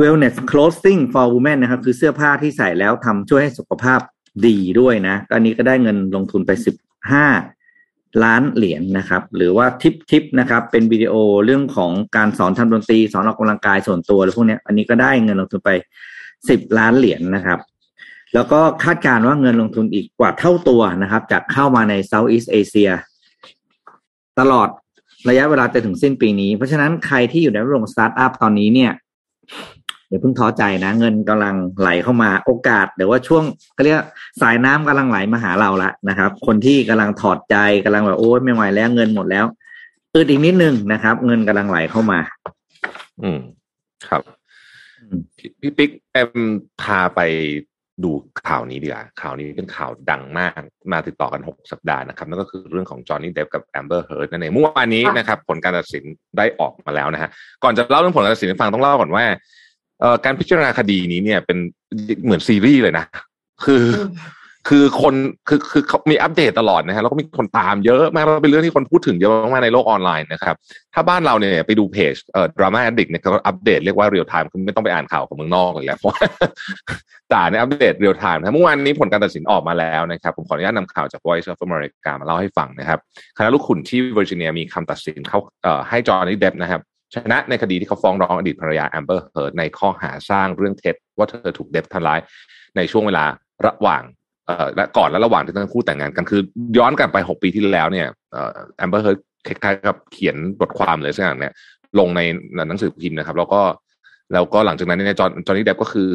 wellness clothing for women นะครับ คือเสื้อผ้าที่ใส่แล้วทำช่วยให้สุขภาพ ดีด้วยนะอันนี้ก็ได้เงินลงทุนไป15ล้านเหรียญนะครับ หรือว่า TipTip นะครับ เป็นวิดีโอเรื่องของการสอนทำดนตรีสอนออกกำลังกายส่วนตัวหรือพวกนี้อันนี้ก็ได้เงินลงทุนไป10ล้านเหรียญนะครับ แล้วก็คาดการณ์ว่าเงินลงทุนอีกกว่าเท่าตัวนะครับ จากเข้ามาใน Southeast Asia ตลอดระยะเวลาจะถึงสิ้นปีนี้ เพราะฉะนั้นใครที่อยู่ในโลกสตาร์ทอัพตอนนี้เนี่ย อย่าเพิ่งท้อใจนะ เงินกำลังไหลเข้ามาโอกาสเดี๋ยวว่าช่วงเขาเรียกสายน้ำกำลังไหลมาหาเราละนะครับ คนที่กำลังถอดใจกำลังแบบโอ้ยไม่ไหวแล้วเงินหมดแล้วอึดอีกนิดนึงนะครับ เงินกำลังไหลเข้ามา อืมครับอืมพี่พี่ปิ๊กเอ็มพาไปดูข่าวนี้ดีกว่าข่าวนี้เป็นข่าวดังมาก มาติดต่อกันหกสัปดาห์นะครับ นั่นก็คือเรื่องของจอห์นนี่เดฟกับแอมเบอร์เฮิร์ตนั่นเองเมื่อวานนี้ค่ะนะครับ ผลการตัดสินได้ออกมาแล้วนะฮะ ก่อนจะเล่าเรื่องผลการตัดสินให้ฟังต้องเล่าก่อนว่าเอ่อ การพิจารณาคดีนี้เนี่ยเป็นเหมือนซีรีส์เลยนะ คืออืมคือคนคือคือเขามีอัปเดตตลอดนะฮะแล้วก็มีคนตามเยอะมากแล้วเป็นเรื่องที่คนพูดถึงเยอะมากๆในโลกออนไลน์นะครับ ถ้าบ้านเราเนี่ยไปดูเพจเอ่อ Drama-addict เนี่ยก็อัปเดตเรียกว่าเรียลไทม์คือไม่ต้องไปอ่านข่าวของเมืองนอกเลยแหละเพราะว่าจ่าเนี่ยอัปเดตเรียลไทม์นะเมื่อวานนี้ผลการตัดสินออกมาแล้วนะครับ ผมขออนุญาตนำข่าวจาก Voice of America มาเล่าให้ฟังนะครับ คณะลูกขุนที่เวอร์จิเนียมีคำตัดสินเข้าเอ่อให้จอห์นนี่เดฟนะครับ ชนะในคดีที่เขาฟ้องร้องอดีตภรรยาแอมเบอร์เฮิร์ในข้อหาสร้างเรื่องเท็จว่าเธอถูกเดฟทำร้ายในช่วงเวลาระหว่างเอ่อและก่อนและระหว่างที่ทั้งคู่แต่งงานกันคือย้อนกลับไปหกปีที่แล้วเนี่ยแอมเบอร์เฮิร์คล้ายๆกับเขียนบทความเลยสักอย่างเนี่ยลงในหนังสือพิมพ์นะครับ แล้วก็แล้วก็หลังจากนั้นเนี่ยจอห์นจอห์นนี่เดฟก็คือ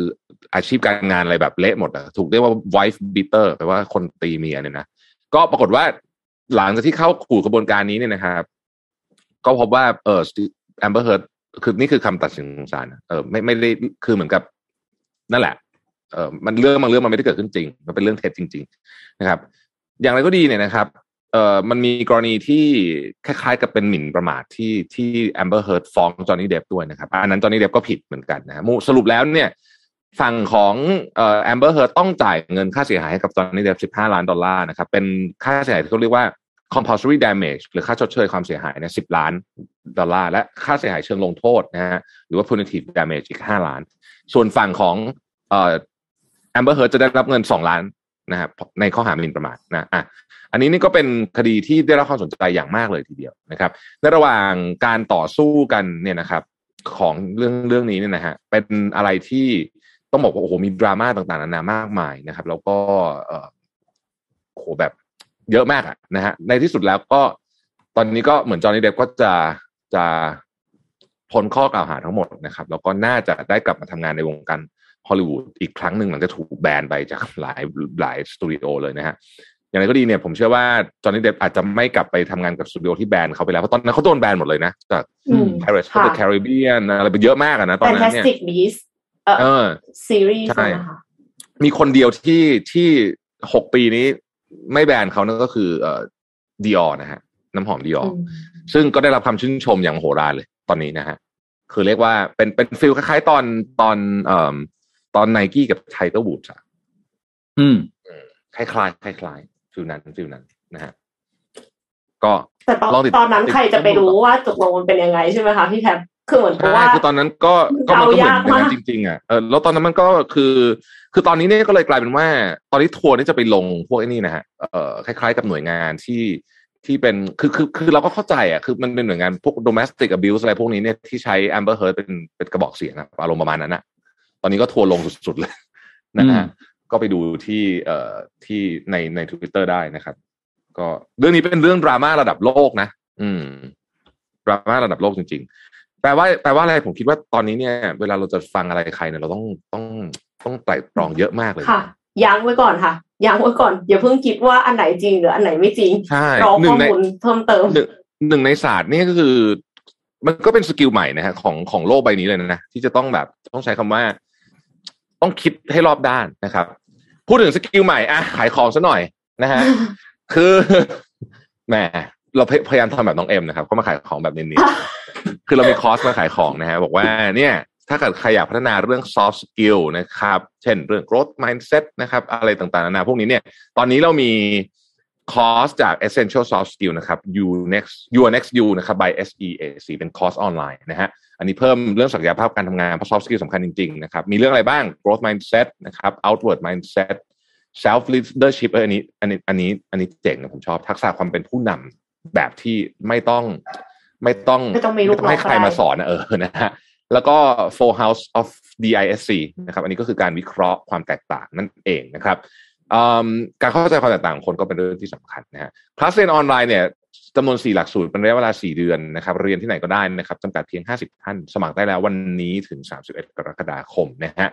อาชีพการงานอะไรแบบเละหมดอะถูกเรียกว่า wife beater แปลว่าคนตีเมียเนี่ยนะก็ปรากฏว่าหลังจากที่เข้าสู่กระบวนการนี้เนี่ยนะครับ ก็พบว่าเออ แอมเบอร์เฮิร์คือนี่คือคำตัดสินของศาลเออไม่ไม่ได้คือเหมือนกับ นั่นแหละ เออมันเรื่องบางเรื่องมันไม่ได้เกิดขึ้นจริง มันเป็นเรื่องเท็จจริง ๆ นะครับ อย่างไรก็ดีเนี่ยนะครับ เออมันมีกรณีที่คล้ายๆ กับเป็นหมิ่นประมาทที่ที่แอมเบอร์เฮิร์ดฟ้องจอห์นนี่เดฟด้วยนะครับ อันนั้นจอห์นนี่เดฟก็ผิดเหมือนกันนะฮะสรุปแล้วเนี่ยฝั่งของเออแอมเบอร์เฮิร์ดต้องจ่ายเงินค่าเสียหายให้กับจอห์นนี่เดฟ15ล้านดอลลาร์นะครับ เป็นค่าเสียหายที่เขาเรียกว่า compensatory damage หรือค่าชดเชยความเสียหายเนี่ย10ล้านดอลลาร์และค่าเสียหายเชิงลงโทษนะฮะหรือว่า punitive damage อีก5ล้าน ส่วนฝั่งของเอ่อแอมเบอร์เฮิร์ดจะได้รับเงิน2ล้านนะครับในข้อหาหมิ่นประมาทนะอะอันนี้นี่ก็เป็นคดีที่ได้รับความสนใจอย่างมากเลยทีเดียวนะครับ ในระหว่างการต่อสู้กันเนี่ยนะครับ ของเรื่องเรื่องนี้เนี่ยนะฮะเป็นอะไรที่ต้องบอกว่าโอ้โหมีดราม่าต่างๆนานามากมายนะครับ แล้วก็เออโอ้โหแบบ เยอะมากอะนะฮะในที่สุดแล้วก็ตอนนี้ก็เหมือนจอห์นนี่เดฟก็จะจะพ้นข้อกล่าวหาทั้งหมดนะครับ แล้วก็น่าจะได้กลับมาทำงานในวงการฮอลลีวูดอีกครั้งหนึ่งหลังจากถูกแบนไปจากหลายหลายสตูดิโอเลยนะฮะอย่างไรก็ดีเนี่ยผมเชื่อว่าจอห์นนี่เดฟอาจจะไม่กลับไปทำงานกับสตูดิโอที่แบนเขาไปแล้ว เพราะตอนนั้นเขาโดนแบนหมดเลยนะ จากอืม Pirates of the ค่ะ Caribbean อะไรไปเยอะมากอะนะตอนนั้นเนี่ย Fantastic Beasts เอ่เอออซีรีส์ใช่นะคะมีคนเดียวที่ที่หกปีนี้ ไม่แบนเขานั่นก็คือเอ่อดิออนะฮะ น้ำหอมดิอออืมซึ่งก็ได้รับคำชื่นชมอย่างโหราเลยตอนนี้นะฮะ คือเรียกว่าเป็นเป็น feel คล้ายๆ ตอนตอนเอ่อตอนไนกี้กับไทเกอร์วูดอะอืมคล้ายๆคล้ายๆ feel นั้น feel นั้นนะฮะก็แต่ตอนลองติดตอนนั้นใครจะไปรู้ว่าตกลงมันเป็นยังไงใช่ไหมคะพี่แคป คือเหมือนกับใช่ว่าคือตอนนั้นก็ก็มันก็เหมือนเดายากอย่างนั้นมากจริงๆอะเออแล้วตอนนั้นมันก็คือ คือตอนนี้เนี่ยก็เลยกลายเป็นว่า ตอนนี้ทัวร์นี่จะไปลงพวกไอ้นี่นะฮะเอ่อคล้าย ๆ กับหน่วยงานที่ที่เป็นคือคือคือเราก็เข้าใจอะคือมันเป็นหน่วยงานพวก domestic abuse อะไรพวกนี้เนี่ยที่ใช้ Amber Heard เป็นเป็นกระบอกเสียงอะอารมณ์ประมาณนั้นอะตอนนี้ก็ทัวร์ลงสุดๆเลยนะฮะอืมก็ไปดูที่เอ่อที่ในในทวิตเตอร์ได้นะครับ ก็เรื่องนี้เป็นเรื่องดราม่าระดับโลกนะ อืมดราม่าระดับโลกจริงๆ แปลว่าแปลว่าอะไรผมคิดว่าตอนนี้เนี่ย เวลาเราจะฟังอะไรใครเนี่ยเราต้องต้องต้องไตร่ตรองเยอะมากเลยค่ะยั้งไว้ก่อนค่ะยั้งไว้ก่อนอย่าเพิ่งคิดว่าอันไหนจริงหรืออันไหนไม่จริงใช่รอหนึ่ข้องในมูลเพิ่มเติมหนึ่งหนึ่งในศาสตร์นี่ก็คือ มันก็เป็นสกิลใหม่นะฮะของของโลกใบนี้เลยนะที่จะต้องแบบต้องใช้คำว่า ต้องคิดให้รอบด้านนะครับ พูดถึง skill ใหม่อะขายของซะหน่อยนะฮะคือแหม เราพยายามทำแบบน้องเอ็มนะครับ ก็มาขายของแบบเนียนๆคือเรามีคอร์สมาขายของนะฮะบอกว่าเนี่ยถ้าเกิดใครอยากพัฒนาเรื่อง soft skill นะครับ เช่นเรื่อง growth mindset นะครับ อะไรต่างๆนานาพวกนี้เนี่ย ตอนนี้เรามีคอร์สจาก essential soft skill นะครับ YourNext YourNextU นะครับ by SEAC เป็นคอร์สออนไลน์นะฮะ อันนี้เพิ่มเรื่องศักยภาพการทำงานเพราะ soft skill สำคัญจริงๆนะครับ มีเรื่องอะไรบ้าง growth mindset นะครับ outward mindset self leadership เอออันนี้ อันนี้ อันนี้ อันนี้เจ๋งนะผมชอบ ทักษะความเป็นผู้นำ แบบที่ไม่ต้องไม่ต้องไม่ต้องมีลูกน้องให้ใครก็ได้มาสอนนะเออนะฮะแล้วก็ Four House of DISC นะครับ อันนี้ก็คือการวิเคราะห์ความแตกต่างนั่นเองนะครับอืมการเข้าใจความแตกต่างของคนก็เป็นเรื่องที่สำคัญนะฮะคลาสเรียนออนไลน์เนี่ยจำนวน 4 หลักสูตรเป็นระยะเวลา 4 เดือนนะครับเรียนที่ไหนก็ได้นะครับจำกัดเพียง 50 ท่าน สมัครได้แล้ววันนี้ถึง 31 กรกฎาคมนะฮะ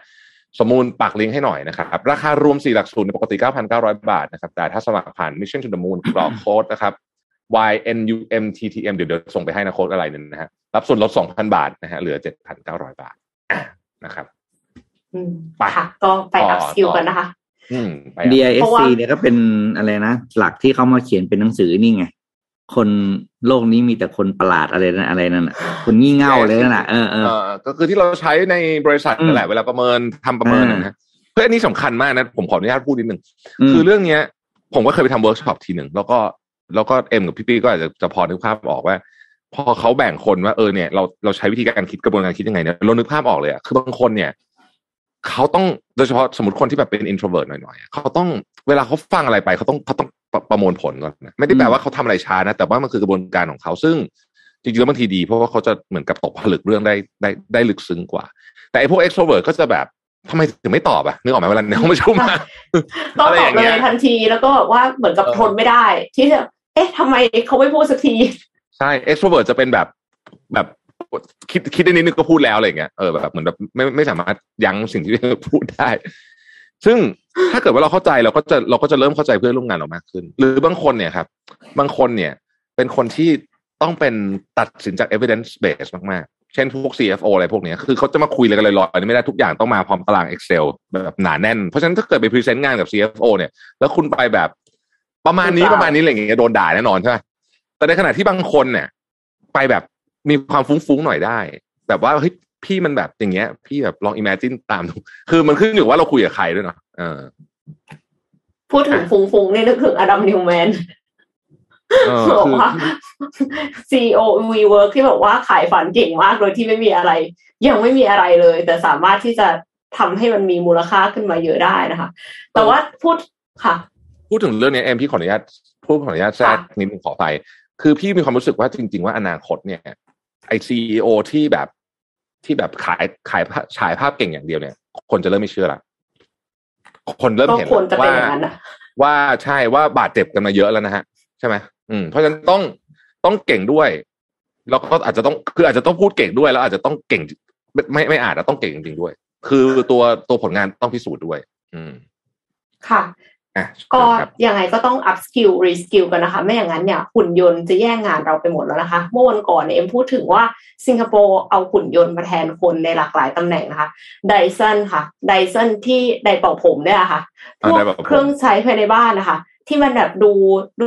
สมมูลปักลิงก์ให้หน่อยนะครับราคารวม 4 หลักสูตรในปกติ 9,900 บาทนะครับแต่ถ้าสมัครผ่าน Mission to the Moon กรอกโค้ดนะครับ YNUMTTM เดี๋ยวเดี๋ยวส่งไปให้นะโค้ดอะไรนั่นนะฮะรับส่วนลด 2,000 บาทนะฮะเหลือ 7,900 บาทอะนะครับอืมไปค่ะก็ไปต่ออัพสกิลต่อกันนะคะอืมไปอะ DISC เพราะว่าเนี่ยก็เป็นอะไรนะ หลักที่เขามาเขียนเป็นหนังสือนี่ไง คนโลกนี้มีแต่คนประหลาดอะไรนะอะไรนั่นน่ะคนงี่เง่าเลยนั่นน่ะเออเออเออก็คือที่เราใช้ในบริษัทอืมนั่นแหละเวลาประเมินทำประเมินอ่านะฮะเพื่ออันนี้สำคัญมากนะ ผมขออนุญาตพูดนิดนึงมคือเรื่องเนี้ย ผมก็เคยไปทำเวิร์กช็อปทีหนึ่งแล้วก็ แล้วก็เอ็มกับพี่ปี้ก็อาจจะจะพอนึกภาพออกว่า พอเขาแบ่งคนว่าเออเนี่ยเราเราใช้วิธีการคิดกระบวนการคิดยังไงเนี่ยเรานึกภาพออกเลยอะคือบางคนเนี่ยเขาต้องโดยเฉพาะสมมติคนที่แบบเป็น introvert หน่อยๆอะเขาต้องเวลาเขาฟังอะไรไปเขาต้องเขาต้องประประมวลผลก่อนนะไม่ได้แปลว่าเขาทำอะไรช้านะ แต่ว่ามันคือกระบวนการของเขาซึ่งจริงๆแล้วบางทีดี เพราะว่าเขาจะเหมือนกับตกผลึกเรื่องได้ได้ได้ลึกซึ้งกว่า แต่ไอ้พวก extrovert ก็จะแบบทำไมถึงไม่ตอบอะนึกออกไหมเวลาในห้องประชุมอะต้องอะไรตออบย่างเลเงี้ยยทันทีแล้วก็แบบว่าเหมือนกับเออทนไม่ได้ ที่จะ เอ๊ะทำไมเขาไม่พูดสักที ใช่ extrovert จะเป็นแบบแบบคิดคิดได้นิดนึงก็พูดแล้วอะไรอย่างเงี้ยเออแบบเหมือนแบบไม่ไม่สามารถยั้งสิ่งที่พูดได้ ซึ่งถ้าเกิดว่าเราเข้าใจเราก็จะเราก็จะเริ่มเข้าใจเพื่อนร่วมงานเรามากขึ้น หรือบางคนเนี่ยครับ บางคนเนี่ย เป็นคนที่ต้องเป็นตัดสินจาก evidence base มากๆ เช่นพวก CFO อะไรพวกเนี้ยคือเขาจะมาคุยอะไรกันลอยๆไม่ได้ทุกอย่างต้องมาพร้อมตาราง Excel แบบหนาแน่น เพราะฉะนั้นถ้าเกิดไปพรีเซนต์งานกับ CFO เนี่ย แล้วคุณไปแบบ ประมาณนี้ถูกต้องประมาณนี้อะไรอย่างเงี้ยโดนด่าแน่นอนใช่ไหมแต่ในขณะที่บางคนเนี่ย ไปแบบมีความฟุ้งๆหน่อยได้ แบบว่าเฮ้ยพี่มันแบบอย่างเงี้ย พี่แบบลอง imagine ตามดูคือมันขึ้นอยู่ว่าเราคุยกับใครด้วยเนาะเออ พูดถึงฟุ้งฟุ้งนี่นึกถึง Adam Neumann เออบอกคือว่า CEO WeWork ที่บอกว่าขายฝันเก่งมากโดยที่ไม่มีอะไร ยังไม่มีอะไรเลย แต่สามารถที่จะทำให้มันมีมูลค่าขึ้นมาเยอะได้นะคะ แต่ว่าพูดค่ะ พูดถึงเรื่องนี้เอ็มพี่ขออนุญาตพูดขออนุญาตแทรกค่ะนิดนึงขอไปคือพี่มีความรู้สึกว่าจริง ๆ ว่าอนาคตเนี่ยไอซีโอที่แบบที่แบบขายขายภาพฉายภาพเก่งอย่างเดียวเนี่ย คนจะเริ่มไม่เชื่อละคนเริ่มก็เห็นควรจะเป็นว่าอย่างนั้นนะว่าใช่ว่าบาดเจ็บกันมาเยอะแล้วนะฮะ ใช่ไหมอืมเพราะฉะนั้นต้องต้องเก่งด้วย แล้วก็อาจจะต้องคืออาจจะต้องพูดเก่งด้วยแล้ว อาจจะต้องเก่ง ไม่ไม่ไม่อาจจะต้องเก่งจริงๆด้วย คือตัวตัวผลงานต้องพิสูจน์ด้วย อืมค่ะอะ ก็ครับยังไงก็ต้อง up skill re skill กันนะคะ ไม่อย่างนั้นเนี่ยหุ่นยนต์จะแย่งงานเราไปหมดแล้วนะคะเมื่อวันก่อนเนี่ยเอ็มพูดถึงว่าสิงคโปร์เอาหุ่นยนต์มาแทนคนในหลากหลายตำแหน่งนะคะไดสันค่ะไดสันที่ไดเป่าผมเนี่ยค่ะพอ่าวกไดเป่าผมเครื่องใช้ภายในบ้านนะคะ ที่มันแบบดู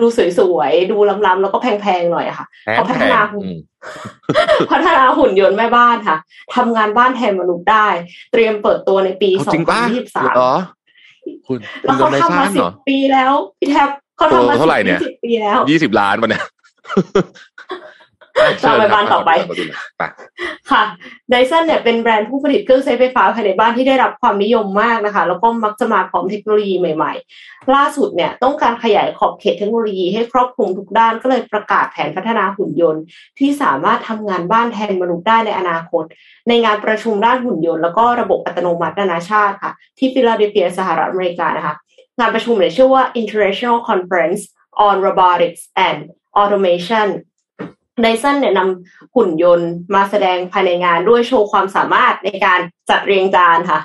ดูสวยๆ ดูล้ำๆแล้วก็แพงๆหน่อยอะค่ะแพงเขาพัฒนาแพงอืมพัฒนาหุ่นยนต์แม่บ้านค่ะทำงานบ้านแทนมนุษย์ได้ เตรียมเปิดตัวในปีเอาจริงปะ2023เหรอ คุณแล้วคุณเขาจำได้ทำมาซ่านสิเหรบอปีแล้วพี่แทบเขาทำมาตัวเท่าไหร่เนี่ยสิบปีแล้วยี่สิบล้านปะเนี่ย ต่อไปบ้านต่อไปเชิญครับไปค่ะ ไดสันเนี่ยเป็นแบรนด์ผู้ผลิตเครื่องใช้ไฟฟ้าภายในบ้านที่ได้รับความนิยมมากนะคะ แล้วก็มักจะมาพร้อมเทคโนโลยีใหม่ ๆ ล่าสุดเนี่ยต้องการขยายขอบเขตเทคโนโลยีให้ครอบคลุมทุกด้านก็เลยประกาศแผนพัฒนาหุ่นยนต์ ที่สามารถทำงานบ้านแทนมนุษย์ได้ในอนาคต ในงานประชุมด้านหุ่นยนต์แล้วก็ระบบอัตโนมัตินานาชาติค่ะ ที่ฟิลาเดลเฟียสหรัฐอเมริกานะคะงานประชุมเนี่ยชื่อว่า International Conference on Robotics and Automation ไดสันเนี่ยนำหุ่นยนต์มาแสดงภายในงานด้วยโชว์ความสามารถในการจัดเรียงจานค่ะ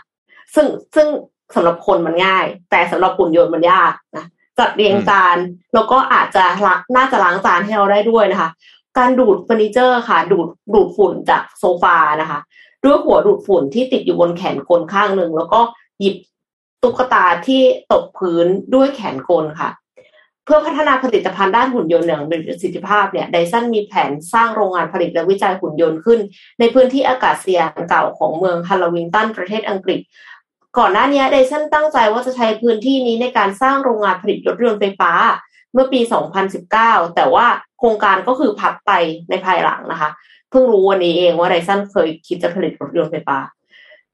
ซึ่งซึ่งสำหรับคนมันง่าย แต่สำหรับหุ่นยนต์มันยากนะจัดเรียงจานแล้วก็อาจจะล้างน่าจะล้างจานให้เราได้ด้วยนะคะ การดูดเฟอร์นิเจอร์ค่ะ ดูดดูดฝุ่นจากโซฟานะคะ ด้วยหัวดูดฝุ่นที่ติดอยู่บนแขนกลข้างหนึ่งแล้วก็หยิบตุ๊กตาที่ตกพื้นด้วยแขนกลค่ะ เพื่อพัฒนาผลิตภัณฑ์ด้านหุ่นยนต์อย่างมีประสิทธิภาพเนี่ย Dyson มีแผนสร้างโรงงานผลิตและวิจัยหุ่นยนต์ขึ้น ในพื้นที่อากาศยานเก่าของเมืองฮัลลาวิงตันประเทศอังกฤษ ก่อนหน้านี้ไดสันตั้งใจว่าจะใช้พื้นที่นี้ในการสร้างโรงงานผลิตรถยนต์ไฟฟ้า เมื่อปี 2019 แต่ว่าโครงการก็คือพับไปในภายหลังนะคะ เพิ่งรู้วันนี้เองว่าไดสันเคยคิดจะผลิตรถยนต์ไฟฟ้า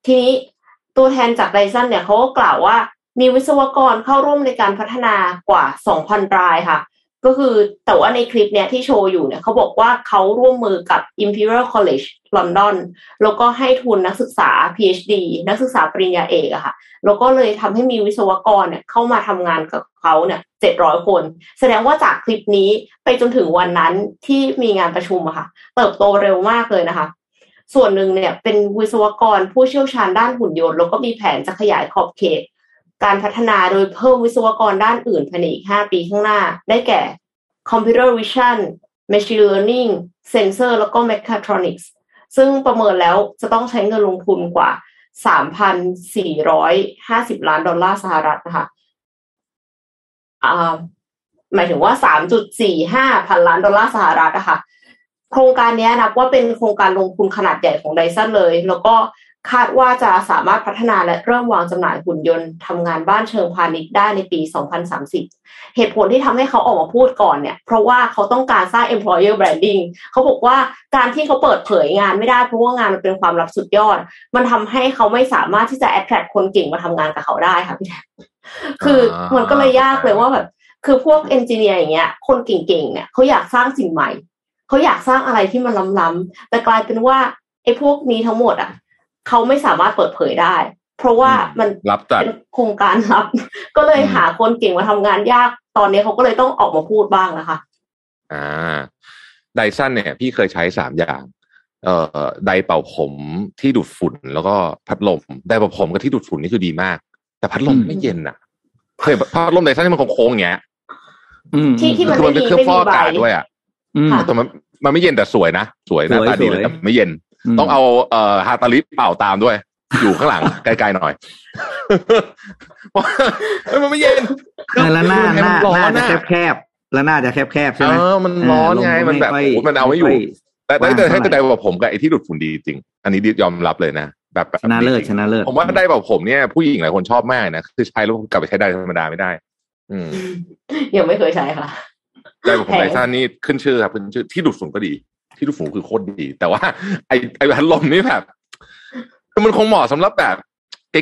ทีนี้ตัวแทนจากไดสันเนี่ยเขาก็กล่าวว่า มีวิศวกรเข้าร่วมในการพัฒนากว่า 2,000 รายค่ะ ก็คือแต่ว่าในคลิปเนี่ยที่โชว์อยู่เนี่ยเขาบอกว่าเขาร่วมมือกับ Imperial College London แล้วก็ให้ทุนนักศึกษา PhD นักศึกษาปริญญาเอกอะค่ะ แล้วก็เลยทำให้มีวิศวกรเนี่ยเข้ามาทำงานกับเขาเนี่ยเจ็ดร้อยคน แสดงว่าจากคลิปนี้ไปจนถึงวันนั้นที่มีงานประชุมอะค่ะ เติบโตเร็วมากเลยนะคะส่วนหนึ่งเนี่ยเป็นวิศวกรผู้เชี่ยวชาญด้านหุ่นยนต์แล้วก็มีแผนจะขยายขอบเขต การพัฒนาโดยเพิ่มวิศวกรด้านอื่นภายในอีก 5 ปีข้างหน้า ได้แก่ Computer Vision Machine Learning Sensor แล้วก็ Mechatronics ซึ่งประเมินแล้วจะต้องใช้เงินลงทุนกว่า 3,450 ล้านดอลลาร์สหรัฐนะคะอ่าหมายถึงว่า 3.45 พันล้านดอลลาร์สหรัฐนะคะโครงการนี้นับว่าเป็นโครงการลงทุนขนาดใหญ่ของไดซันเลย แล้วก็ คาดว่าจะสามารถพัฒนาและเริ่มวางจำหน่ายหุ่นยนต์ทำงานบ้านเชิงพาณิชย์ได้ในปี 2030 เหตุผลที่ทำให้เขาออกมาพูดก่อนเนี่ย เพราะว่าเขาต้องการสร้าง employer branding เขาบอกว่าการที่เขาเปิดเผยงานไม่ได้เพราะว่างานมันเป็นความลับสุดยอด มันทำให้เขาไม่สามารถที่จะ attract คนเก่งมาทำงานกับเขาได้ค่ะพี่แทนคือมันก็เลยยากเลยว่าแบบ คือพวกเอนจิเนียร์อย่างเงี้ย คนเก่งๆเนี่ยเขาอยากสร้างสิ่งใหม่ เขาอยากสร้างอะไรที่มันล้ำๆแต่กลายเป็นว่าไอ้พวกนี้ทั้งหมดอะ เขาไม่สามารถเปิดเผยได้ เพราะว่ามันรับจัดเป็นโครงการลับ ก็เลยหาคนเก่งมาทำงานยากตอนนี้เขาก็เลยต้องออกมาพูดบ้างนะคะ อ่าไดสันเนี่ย พี่เคยใช้สามอย่าง เอ่อไดเป่าผมที่ดูดฝุ่นแล้วก็พัดลมไดเป่าผมกับที่ดูดฝุ่นนี่คือดีมาก แต่พัดลมอืมไม่เย็นอะเคยพัดลมไดสันที่มันโค้งๆอย่างเงี้ยอืมที่ที่มันคือมันเป็นเครื่องฟอกอากาศไม่มีใบด้วยอะอืมค่ะแต่มันมันไม่เย็นแต่สวยนะ สวยหน้าสวยตาดีเลยสวยแต่ไม่เย็น ต้องเอาเอ่อฮาตาลิปเป่าตามด้วย อยู่ข้างหลัง ไกลๆหน่อยเฮ้ยมันไม่เย็นเออแล้วหน้าหน้าร้อหน้านจะน่ะแคบๆแล้วหน้าจะแคบๆใช่ไหมเออมันร้อนไงเมันแบบค่โอ้โหมันเอาไม่อยู่ค่แต่แต่ว่างแต่ให้เท่าไหร่แต่ได้แบบผมกับไอ้ที่ดูดฝุ่นดีจริง อันนี้ยอมรับเลยนะแบบแบบชนะเลิศดีจชริงนะเลิศผมว่าได้แบบผมเนี่ยผู้หญิงหลายคนชอบมากนะคือใช้แล้วกลับไปใช้ได้ธรรมดาไม่ได้ อืมยังไม่เคยใช้ค่ะได้แบบผมแพงไททันนี่ขึ้นชื่อครับขึ้นชื่อที่ดูดฝุ่นก็ดี ที่ดูดฝุ่นคือโคตรดี แต่ว่า ไอ้ไอ้พัดลมนี่แบบคือมันคงเหมาะสำหรับแบบ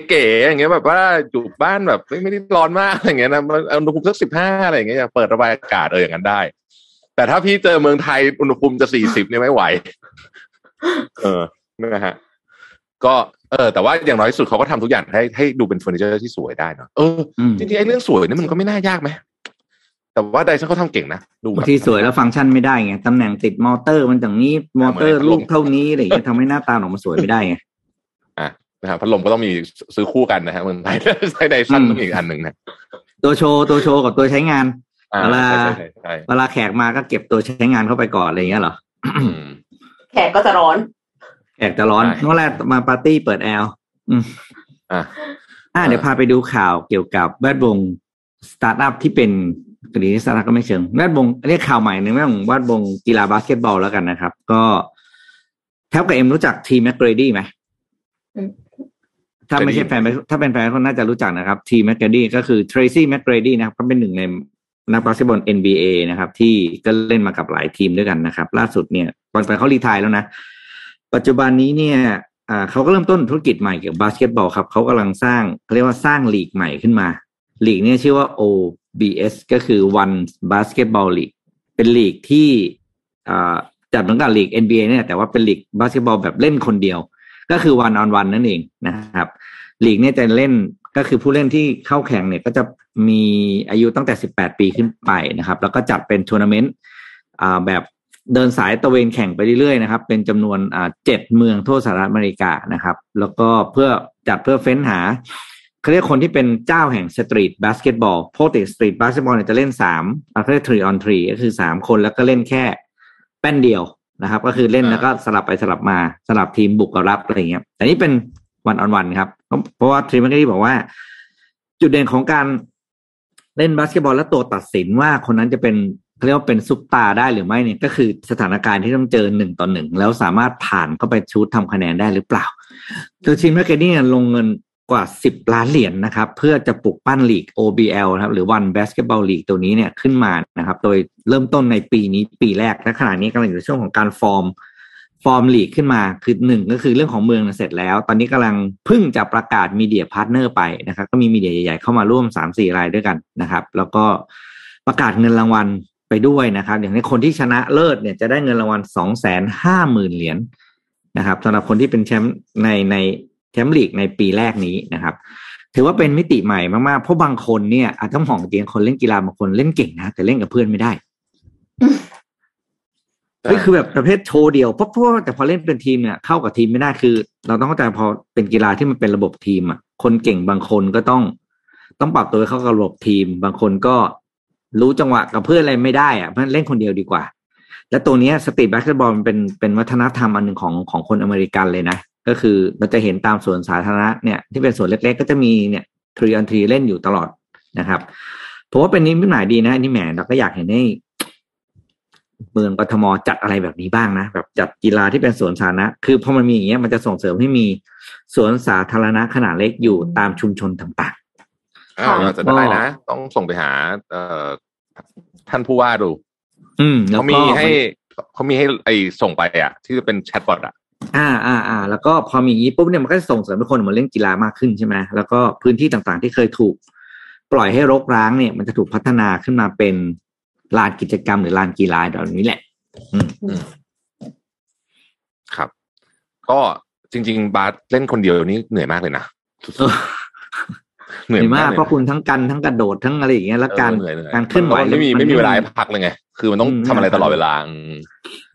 เก๋ๆอย่างเงี้ยแบบว่าอยู่บ้านแบบไม่ไม่ได้ร้อนมากอะไรเงี้ยนะมันอุณหภูมิสักสิบห้าอะไรอย่างเงี้ยอยากเปิดระบายอากาศเอออย่างนั้นได้ แต่ถ้าพี่เจอเมืองไทยอุณหภูมิจะสี่สิบเนี่ยไม่ไหว เออนะฮะ ก็เออแต่ว่าอย่างน้อยที่สุดเขาก็ทำทุกอย่างให้ให้ดูเป็นเฟอร์นิเจอร์ที่สวยได้เนอะเอออืมจริงๆไอ้เรื่องสวยนี่มันก็ไม่น่ายากไหม แต่ว่า Dyson เขาทำเก่งนะดูแบบางทีสวยแล้วฟังก์ชันไม่ได้ไงตำแหน่งติดมอเตอร์มันอย่างนี้มอเตอร์เหมือนลูกเท่านี้อะไรอย่างเงี้ยทำให้หน้าตาออกมาสวยไม่ได้ไงอะนะครับพัดลมก็ต้องมีซื้อคู่กันนะฮะเมืองไทยใช้ Dyson อืมต้องมีอีกอันหนึ่งนะตัวโชว์ตัวโชว์กับตัวใช้งานอ่าเวลาใช่ใช่ใช่ใช่เวลาแขกมาก็เก็บตัวใช้งานเข้าไปก่อนอะไรอย่างเงี้ยเหรออืมแขกก็จะร้อน แขกจะร้อนใช่เมื่อแรกมาปาร์ตี้เปิดแอร์อืมอะอ่าเดี๋ยวพาไปดูข่าวเกี่ยวกับแวดวงสตาร์ทอัพที่เป็น กรณีสตาร์ทอัพก็ไม่เชิงแวดวงเรียกข่าวใหม่หนึ่งแวดวงแวดวงกีฬาบาสเกตบอลแล้วกันนะครับ ก็แทบกับเอ็มรู้จัก T-McGrady ไหมอืมถ้าไม่ใช่แฟนถ้าเป็นแฟนคนน่าจะรู้จักนะครับ ทีแมกเกรดี้ก็คือ Tracy McGrady นะครับก็เป็นหนึ่งในนักบาสเกตบอล NBA นะครับ ที่ก็เล่นมากับหลายทีมด้วยกันนะครับ ล่าสุดเนี่ยตอนไปเขา retire แล้วนะ ปัจจุบันนี้เนี่ยอ่าเขาก็เริ่มต้นธุรกิจใหม่เกี่ยวกับบาสเกตบอลครับเขากำลังสร้างเขาเรียกว่าสร้างลีกใหม่ขึ้นมา ลีกเนี่ยชื่อว่า OBL ก็คือ One Basketball League เป็นลีกที่จัดเหมือนกับลีก NBA เนี่ยแต่ว่าเป็นลีกบาสเกตบอลแบบเล่นคนเดียว ก็คือ one on one นั่นเองนะครับลีกเนี่ยจะเล่นก็คือผู้เล่นที่เข้าแข่งเนี่ยก็จะมีอายุตั้งแต่ 18 ปีขึ้นไปนะครับ แล้วก็จัดเป็นทัวร์นาเมนต์แบบเดินสายตระเวนแข่งไปเรื่อยๆนะครับ เป็นจำนวนเจ็ดเมืองทั่วสหรัฐอเมริกานะครับ แล้วก็เพื่อจัดเพื่อเฟ้นหา เขาเรียกคนที่เป็นเจ้าแห่ง street basketball ปกติ street basketball เนี่ยจะเล่นสามอ่าเขาเรียก three on three ก็คือสามคนแล้วก็เล่นแค่แป้นเดียวนะครับ ก็คือเล่นแล้วก็สลับไปสลับมาสลับทีมบุกกับรับอะไรอย่างเงี้ยแต่นี่เป็น one on one ครับ เพราะว่า T มันก็ที่บอกว่า จุดเด่นของการเล่นบาสเกตบอลและตัวตัดสินว่าคนนั้นจะเป็นเขาเรียกว่าเป็นซุปตาร์ได้หรือไม่เนี่ยก็คือสถานการณ์ที่ต้องเจอหนึ่งต่อหนึ่งแล้วสามารถผ่านเข้าไป shoot ทำคะแนนได้หรือเปล่าคือ T-Mac เนี่ยลงเงิน กว่าสิบล้านเหรียญนะครับ เพื่อจะปลุกปั้นลีก OBL นะครับหรือ One Basketball League ตัวนี้เนี่ยขึ้นมานะครับ โดยเริ่มต้นในปีนี้ปีแรกและขณะนี้กำลังอยู่ในช่วงของการ form form ลีกขึ้นมาคือหนึ่งก็คือเรื่องของเมืองเสร็จแล้ว ตอนนี้กำลังเพิ่งจะประกาศ media partner ไปนะครับ ก็มี media ใหญ่ๆเข้ามาร่วมสามสี่รายด้วยกันนะครับ แล้วก็ประกาศเงินรางวัลไปด้วยนะครับ อย่างนี้คนที่ชนะเลิศเนี่ยจะได้เงินรางวัลสองแสนห้าหมื่นเหรียญนะครับสำหรับคนที่เป็นแชมป์ในใน แชมป์ลีกในปีแรกนี้นะครับ ถือว่าเป็นมิติใหม่มากๆ เพราะบางคนเนี่ยอาจต้องมองจริงคนเล่นกีฬาบางคนเล่นเก่งนะแต่เล่นกับเพื่อนไม่ได้เฮ้ยคือแบบประเภทโชว์เดียวเพราะเพราะว่าแต่พอเล่นเป็นทีมเนี่ยเข้ากับทีมไม่ได้คือ เราต้องเข้าใจพอเป็นกีฬาที่มันเป็นระบบทีมอะคนเก่งบางคนก็ต้อง ต้องปรับตัวให้เข้ากับระบบทีม บางคนก็รู้จังหวะกับเพื่อนอะไรไม่ได้อะเพราะฉะนั้นเล่นคนเดียวดีกว่า และตัวเนี้ย street basketball มันเป็นเป็นวัฒนธรรมอันหนึ่งของของคนอเมริกันเลยนะ ก็คือเราจะเห็นตามสวนสาธารณะเนี่ยที่เป็นสวนเล็ก ๆ ก็จะมีเนี่ย three on three เล่นอยู่ตลอดนะครับผมว่าเป็นนิมิตหมายดีนะอันนี่แหมเราก็อยากเห็นให้เมืองกทมจัดอะไรแบบนี้บ้างนะแบบจัดกีฬาที่เป็นสวนสาธารณะ คือพอมันมีอย่างเงี้ยมันจะส่งเสริมให้มีสวนสาธารณะขนาดเล็กอยู่ตามชุมชนต่างอ้าวเราจะได้นะ ต้องส่งไปหา เอ่อท่านผู้ว่าดูๆอืมแล้วเขาก็มีให้เขามีให้ไอส่งไปอะ ที่จะเป็นแชทบอทอะ อ่าอ่าอ่าแล้วก็พอมีอย่างนี้ปุ๊บเนี่ยมันก็จะส่งเสริมให้คนมาเล่นกีฬามากขึ้นใช่ไหมแล้วก็พื้นที่ต่างๆที่เคยถูก ปล่อยให้รกร้างเนี่ย มันจะถูกพัฒนาขึ้นมาเป็นลานกิจกรรมหรือลานกีฬาแบบนี้แหละ อืมครับ ก็จริง ๆ บาสเล่นคนเดียวนี่เหนื่อยมากเลยนะเออเหนื่อยมากลยเพราะคุณทั้งกันทั้งกระโดดทั้งอะไรอย่างเงี้ยแล้วการเออเหนื่อยเหนื่อยการเคลื่อนไหวมันไม่มีนไม่มีเวลาให้พักเลยไง คือมันต้องอืมทำอะไรตลอดเวลาอืม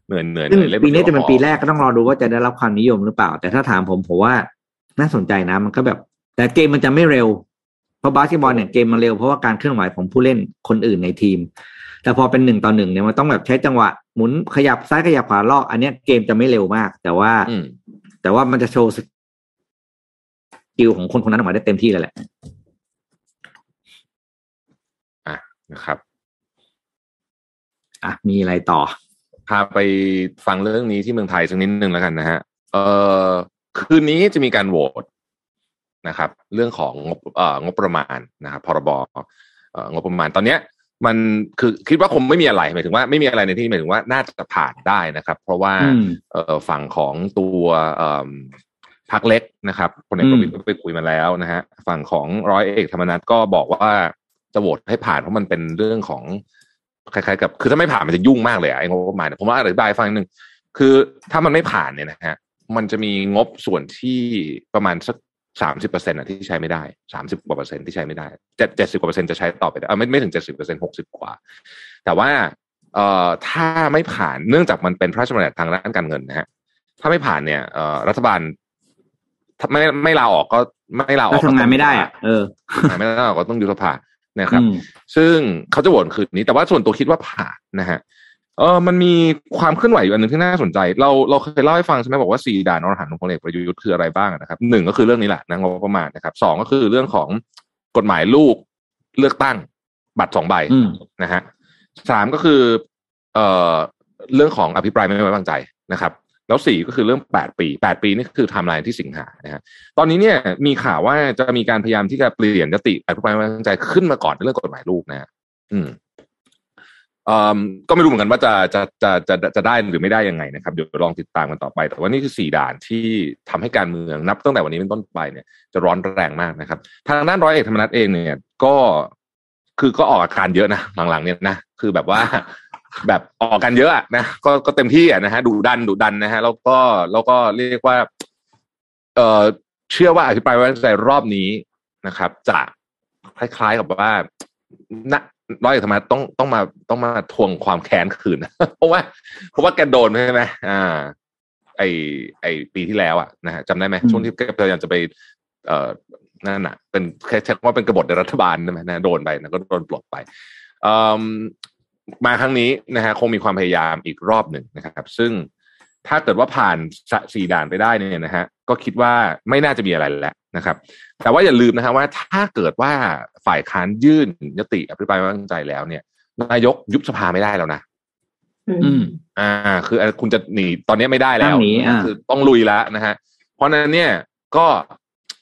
เหนื่อยเหนื่อยเหซึ่งนื่อยเล่นปีนี้จะเป็นคดียวปีแรกก็ต้องรอดูว่าจะได้รับความนิยมหรือเปล่า แต่ถ้าถามผมผมว่าน่าสนใจนะมันก็แบบ แต่เกมมันจะไม่เร็ว เพราะบาสเกตบอลเนี่ยเกมมันเร็วเพราะว่าการเคลื่อนไหวของผู้เล่นคนอื่นในทีม แต่พอเป็นหนึ่งต่อหนึ่งเนี่ยมันต้องแบบใช้จังหวะหมุนขยับซ้ายขยับขวาลอก อันเนี้ยเกมจะไม่เร็วมาก แต่ว่าอืมแต่ว่ามันจะโชว์กิลของคนคนนั้นออกมาได้เต็มที่เลยแหละอะนะครับ อะมีอะไรต่อ พาไปฟังเรื่องนี้ที่เมืองไทยสักนิดนึงแล้วกันนะฮะเอ่อคืนนี้จะมีการโหวตนะครับ เรื่องของงบเอ่องบประมาณนะครับพรบเอ่องบประมาณตอนเนี้ย มันคือคิดว่าคงไม่มีอะไรหมายถึงว่าไม่มีอะไรในที่หมายถึงว่าน่าจะผ่านได้นะครับ เพราะว่าอืมเอ่อฝั่งของตัวเอ่อพักเล็กนะครับคนเอกประวิตรก็ไปคุยมาแล้วนะฮะฝั่งของร้อยเอกธรรมนัฐก็บอกว่าจะโหวตให้ผ่านเพราะมันเป็นเรื่องของ คล้ายๆกับคือถ้าไม่ผ่านมันจะยุ่งมากเลยอะไอ้งบประมาณเนี่ยผมว่าอธิบายให้ฟังนิดนึงคือถ้ามันไม่ผ่านเนี่ยนะฮะมันจะมีงบส่วนที่ประมาณสักสามสิบเปอร์เซ็นต์ที่ใช้ไม่ได้สามสิบกว่าเปอร์เซ็นต์ที่ใช้ไม่ได้เจ็ดเจ็ดสิบกว่าเปอร์เซ็นต์จะใช้ต่อไปได้เออไม่ไม่ถึงเจ็ดสิบเปอร์เซ็นต์หกสิบกว่า แต่ว่าเอ่อถ้าไม่ผ่านเนื่องจากมันเป็นพระราชบัญญัติทางด้านการเงินนะฮะถ้าไม่ผ่านเนี่ยเอ่อรัฐบาลถ้าไม่ไม่ลาออกก็ไม่ลาอก็อกทำงานไม่ได้อะเออไม่ลาออกก็ต้องยุบสภา นะครับอืมซึ่งเขาจะโหวตคืนนี้ แต่ว่าส่วนตัวคิดว่าผ่านนะฮะเออมันมีความเคลื่อนไหวอยู่อันหนึ่งที่น่าสนใจ เราเราเคยเล่าให้ฟังใช่ไหมบอกว่าสี่ด่านอรหันต์ของพลเอกประยุทธ์คืออะไรบ้างนะครับหนึ่งก็คือเรื่องนี้แหละนะงบประมาณนะครับสองก็คือเรื่องของกฎหมายลูกเลือกตั้งบัตรสองใบอืมนะฮะสามก็คือ เอ่อเรื่องของอภิปรายไม่ไว้วางใจนะครับ แล้วสี่ก็คือเรื่องแปดปีแปดปีนี่คือไทม์ไลน์ที่สิงหานะฮะตอนนี้เนี่ยมีข่าวว่าจะมีการพยายามที่จะเปลี่ยนยติอภิปรายไม่ไว้วางใจขึ้นมาก่อนในเรื่องกฎหมายลูกนะฮะอืมอ่อก็ไม่รู้เหมือนกันว่าจะจะจะจะจะได้หรือไม่ได้ยังไงนะครับเดี๋ยวลองติดตามกันต่อไป แต่ว่านี่คือสี่ด่านที่ทำให้การเมืองนับตั้งแต่วันนี้เป็นต้นไปเนี่ย จะร้อนแรงมากนะครับ ทางด้านร้อยเอกธรรมนัฐเองเนี่ย ก็คือก็ออกอาการเยอะนะหลังๆเนี่ยนะคือแบบว่า แบบออกกันเยอะอะนะก็ก็เต็มที่อะนะฮะดุดันดุดันนะฮะแล้วก็แล้วก็เรียกว่า เออเชื่อว่าอภิปรายไว้วางใจรอบนี้นะครับ จะคล้ายๆกับว่านะร้อยเอกธรรมนัฐต้องต้องมาต้องมาทวงความแค้นคืน เพราะว่า เพราะว่าแกโดนใช่ไหมอ่า ไอไอปีที่แล้วอะนะฮะจำได้ไหมอืมช่วงที่แกพยายามจะไป เอ่อนั่นน่ะ เป็นแค่ใช้คำว่าเป็นกบฏในรัฐบาลใช่ไหมนะโดนไปนะก็โดนปลดไปเอ่อ มาครั้งนี้นะฮะคงมีความพยายามอีกรอบหนึ่งนะครับ ซึ่งถ้าเกิดว่าผ่านสะสี่ด่านไปได้เนี่ยนะฮะก็คิดว่าไม่น่าจะมีอะไรแล้วนะครับ แต่ว่าอย่าลืมนะฮะว่าถ้าเกิดว่าฝ่ายค้านยื่นยติอภิปรายไม่ไว้วางใจแล้วเนี่ย นายกยุบสภาไม่ได้แล้วนะอืม อ่า คือคุณจะหนีตอนนี้ไม่ได้แล้วห้ามหนีอ่าคือต้องลุยแล้วนะฮะเพราะฉะนั้นเนี่ยก็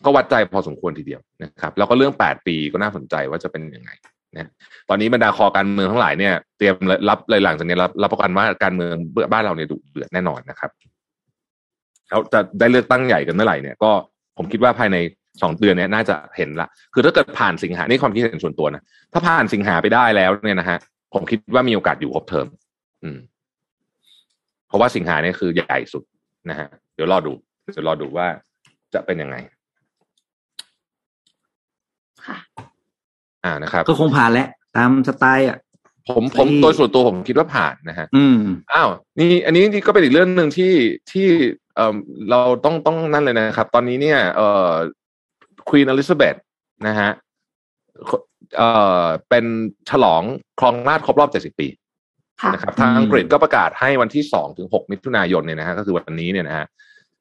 ก็วัดใจพอสมควรทีเดียวนะครับ แล้วก็เรื่องแปดปีก็น่าสนใจว่าจะเป็นยังไง นะตอนนี้บรรดาคอการเมืองทั้งหลายเนี่ยเตรียมรับเลยหลังจากนี้รับรับประกันว่าการเมืองบ้านเราเนี่ยดุเดือดแน่นอนนะครับแล้วจะได้เลือกตั้งใหญ่กันเมื่อไหร่เนี่ยก็ผมคิดว่าภายในสองเดือนเนี้ยน่าจะเห็นละ คือถ้าเกิดผ่านสิงหานี่ความคิดเห็นส่วนตัวนะ ถ้าผ่านสิงหาไปได้แล้วเนี่ยนะฮะ ผมคิดว่ามีโอกาสอยู่ครบเทอม อืม เพราะว่าสิงหาเนี่ยคือใหญ่สุดนะฮะ เดี๋ยวรอดู เดี๋ยวรอดูว่าจะเป็นยังไง ค่ะ อ่านะครับ ก็คงผ่านแหละตามสไตล์อะผมผมที่โดยส่วนตัวผมคิดว่าผ่านนะฮะ อืมอ้าวนี่อันนี้นี่ก็เป็นอีกเรื่องหนึ่งที่ที่เอ่อเราต้องต้องนั่นเลยนะครับ ตอนนี้เนี่ยเอ่อควีนอลิซาเบธนะฮะเอ่อเป็นฉลองครองราชย์ครบรอบ 70 ปีค่ะนะครับทางอังกฤษก็ประกาศให้วันที่สองถึงหกมิถุนายนเนี่ยนะฮะก็คือวันนี้เนี่ยนะฮะ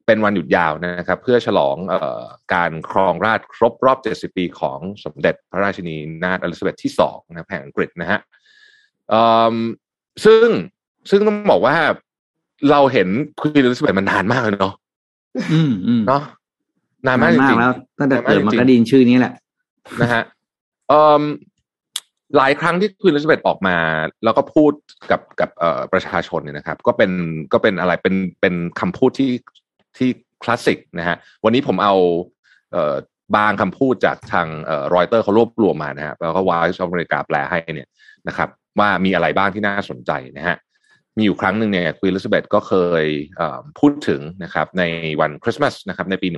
เป็นวันหยุดยาวนะครับ เพื่อฉลองเอ่อการครองราชย์ครบรอบ 70 ปีของสมเด็จพระราชินีนาถเอลิซาเบธที่สองนะครับแห่งอังกฤษนะฮะเอ่อซึ่งซึ่งต้องบอกว่าเราเห็น Queen เอลิซาเบธมานานมากเลยเนาะอืมอืมเนาะนานมากจริงๆแล้วตั้งแต่เกิดนานมากจริงๆมาก็ได้ยินชื่อนี้แหละนะฮะเอ่อหลายครั้งที่ Queen เอลิซาเบธออกมา แล้วก็พูดกับกับเอ่อประชาชนเนี่ยนะครับ ก็เป็นก็เป็นอะไรเป็นเป็นคำพูดที่ ที่คลาสสิกนะฮะวันนี้ผมเอาเออบางคำพูดจากทางรอยเตอร์เขารวบรวมมานะฮะแล้วก็ Voice of America แปลให้เนี่ยนะครับ ว่ามีอะไรบ้างที่น่าสนใจนะฮะมีอยู่ครั้งหนึ่งเนี่ย Queen เอลิซาเบธก็เคยพูดถึงนะครับในวันคริสต์มาสนะครับในปี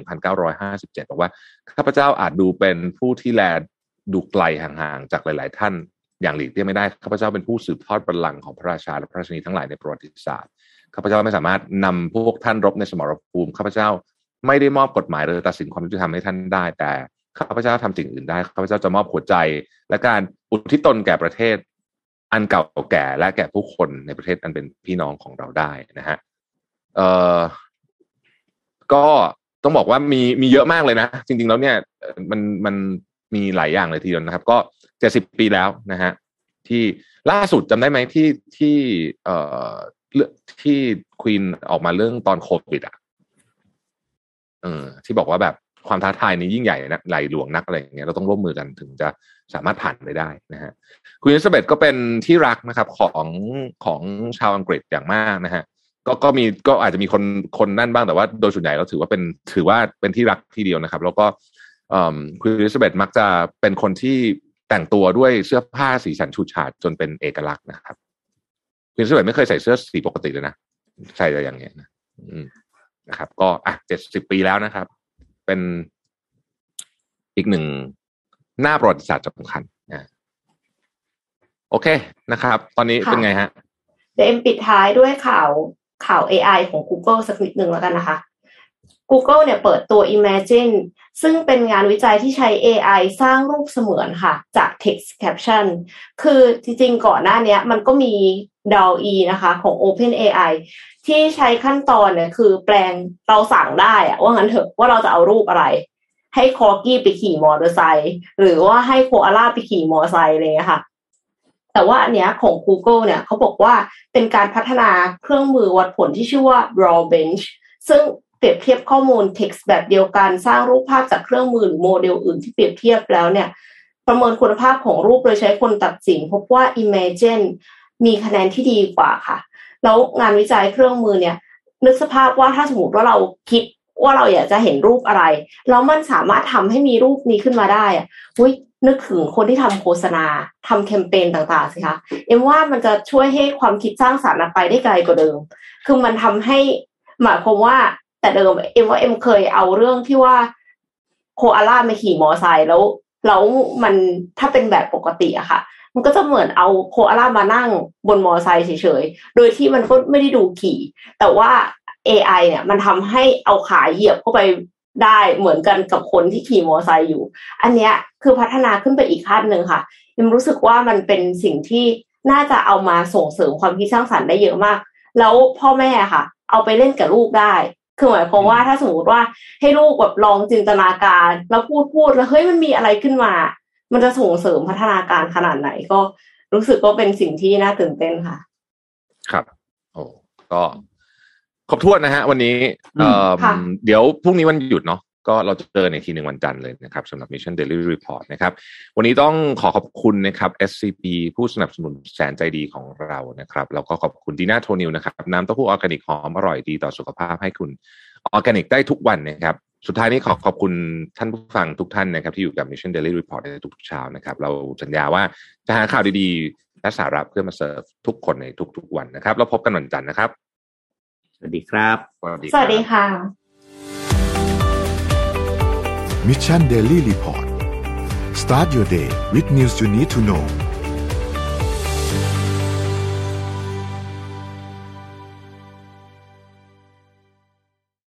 1957 บอกว่า ข้าพเจ้าอาจดูเป็นผู้ที่แลดูไกลห่างๆ จากหลาย ๆ ท่านอย่างหลีกเลี่ยงไม่ได้ ข้าพเจ้าเป็นผู้สืบทอดบัลลังก์ของพระราชาและพระราชนีทั้งหลายในประวัติศาสตร์ ข้าพเจ้าไม่สามารถนำพวกท่านรบในสมรภูมิข้าพเจ้าไม่ได้มอบกฎหมายหรือตัดสินความยุติธรรมให้ท่านได้ แต่ข้าพเจ้าทำสิ่งอื่นได้ข้าพเจ้าจะมอบหัวใจ และการอุทิศตนแก่ประเทศ อันเก่าแก่และแก่ผู้คนในประเทศอันเป็นพี่น้องของเราได้นะฮะเอ่อก็ต้องบอกว่ามีมีเยอะมากเลยนะ จริง ๆ แล้วเนี่ยมันมันมีหลายอย่างเลยทีเดียวนะครับ ก็เจ็ดสิบปีแล้วนะฮะที่ล่าสุดจำได้ไหมที่ที่เอ่อเรื่องที่ควีนออกมาเรื่องตอนโควิดอะเออที่บอกว่าแบบความท้าทายนี้ยิ่งใหญ่นะไหลหลวงนักอะไรอย่างเงี้ยเราต้องร่วมมือกันถึงจะสามารถผ่านไปได้นะฮะคุณอิสเบตก็เป็นที่รักนะครับของของชาวอังกฤษอย่างมากนะฮะก็ก็มีก็อาจจะมีคนคนนั่นบ้างแต่ว่าโดยส่วนใหญ่เราถือว่าเป็นถือว่าเป็นที่รักที่เดียวนะครับ แล้วก็คุณอิสเบตมักจะเป็นคนที่แต่งตัวด้วยเสื้อผ้าสีสันฉูดฉาดจนเป็นเอกลักษณ์นะครับ คุณอิสเบตไม่เคยใส่เสื้อสีปกติเลยนะ ใส่แต่อย่างเงี้ยนะนะครับ ก็อะเจ็ดสิบปีแล้วนะครับ เป็นอีกหนึ่งหน้าประวัติศาสตร์สำคัญนะโอเคนะครับ ตอนนี้เป็นไงฮะเดี๋ยวเอ็มปิดท้ายด้วยข่าวข่าว AI ของ Google สักนิดหนึ่งแล้วกันนะคะ Google เนี่ยเปิดตัว Imagine ซึ่งเป็นงานวิจัยที่ใช้ AI สร้างรูปเสมือนค่ะ จาก text caption คือจริงๆ ก่อนหน้านี้มันก็มี DALL-E นะคะของ Open AI ที่ใช้ขั้นตอนเนี่ยคือแปลงเราสั่งได้อะว่างั้นเถอะว่าเราจะเอารูปอะไร ให้คอกี้ไปขี่มอเตอร์ไซค์หรือว่าให้โคอาล่าไปขี่มอเตอร์ไซค์อะไรเงี้ยค่ะ แต่ว่าอันเนี้ยของ Google เนี่ยเขาบอกว่าเป็นการพัฒนาเครื่องมือวัดผลที่ชื่อว่า Raw Bench ซึ่งเปรียบเทียบข้อมูล text แบบเดียวกันสร้างรูปภาพจากเครื่องมือหรือโมเดลอื่นที่เปรียบเทียบแล้วเนี่ย ประเมินคุณภาพของรูปโดยใช้คนตัดสินพบว่า Imagine มีคะแนนที่ดีกว่าค่ะ แล้วงานวิจัยเครื่องมือเนี่ย นึกสภาพว่าถ้าสมมติว่าเราคิดว่าเราอยากจะเห็นรูปอะไร แล้วมันสามารถทำให้มีรูปนี้ขึ้นมาได้อะอุ้ยนึกถึงคนที่ทำโฆษณาทำแคมเปญต่างๆสิคะ เอ็มว่ามันจะช่วยให้ความคิดสร้างสรรค์ไปได้ไกลกว่าเดิม คือมันทำให้หมายความว่าแต่เดิมเอ็มว่าเอ็มเคยเอาเรื่องที่ว่าโคอาล่ามาขี่มอไซค์แล้วแล้วมันถ้าเป็นแบบปกติอะค่ะ มันก็จะเหมือนเอาโคอาล่ามานั่งบนมอไซค์เฉยๆ โดยที่มันก็ไม่ได้ดูขี่ แต่ว่า AI เนี่ยมันทำให้เอาขาเหยียบเข้าไปได้เหมือนกันกับคนที่ขี่มอเตอร์ไซค์อยู่ อันเนี้ยคือพัฒนาขึ้นไปอีกขั้นหนึ่งค่ะยังรู้สึกว่ามันเป็นสิ่งที่น่าจะเอามาส่งเสริมความคิดสร้างสรรค์ได้เยอะมาก แล้วพ่อแม่ค่ะ เอาไปเล่นกับลูกได้ คือหมายความว่าถ้าสมมติว่าให้ลูกแบบลองจินตนาการ แล้วพูดพูดแล้วเฮ้ยมันมีอะไรขึ้นมา มันจะส่งเสริมพัฒนาการขนาดไหนก็รู้สึกว่าเป็นสิ่งที่น่าตื่นเต้นค่ะ ครับ โอ้ก็ครบถ้วนนะฮะ วันนี้เเดี๋ยวพรุ่งนี้วันหยุดเนาะก็เราจะเจอในทีหนึ่งวันจันทร์เลยนะครับสำหรับ Mission Daily Report นะครับ วันนี้ต้องขอขอบคุณนะครับ SCP ผู้สนับสนุนแสนใจดีของเรานะครับ แล้วก็ขอบคุณดีน่าโทนิวนะครับ น้ำเต้าหู้ออร์แกนิกหอมอร่อยดีต่อสุขภาพให้คุณออร์แกนิกได้ทุกวันนะครับ สุดท้ายนี้ขอขอบคุณท่านผู้ฟังทุกท่านนะครับที่อยู่กับ Mission Daily Report ในทุกๆเช้านะครับ เราสัญญาว่าจะหาข่าวดีๆ และสาระเพื่อมาเสิร์ฟทุกคนในทุกๆวันนะครับ แล้วพบกันวันจันทร์นะครับ สวัสดีครับ สวัสดีค่ะ Mission Daily Report start your day with news you need to know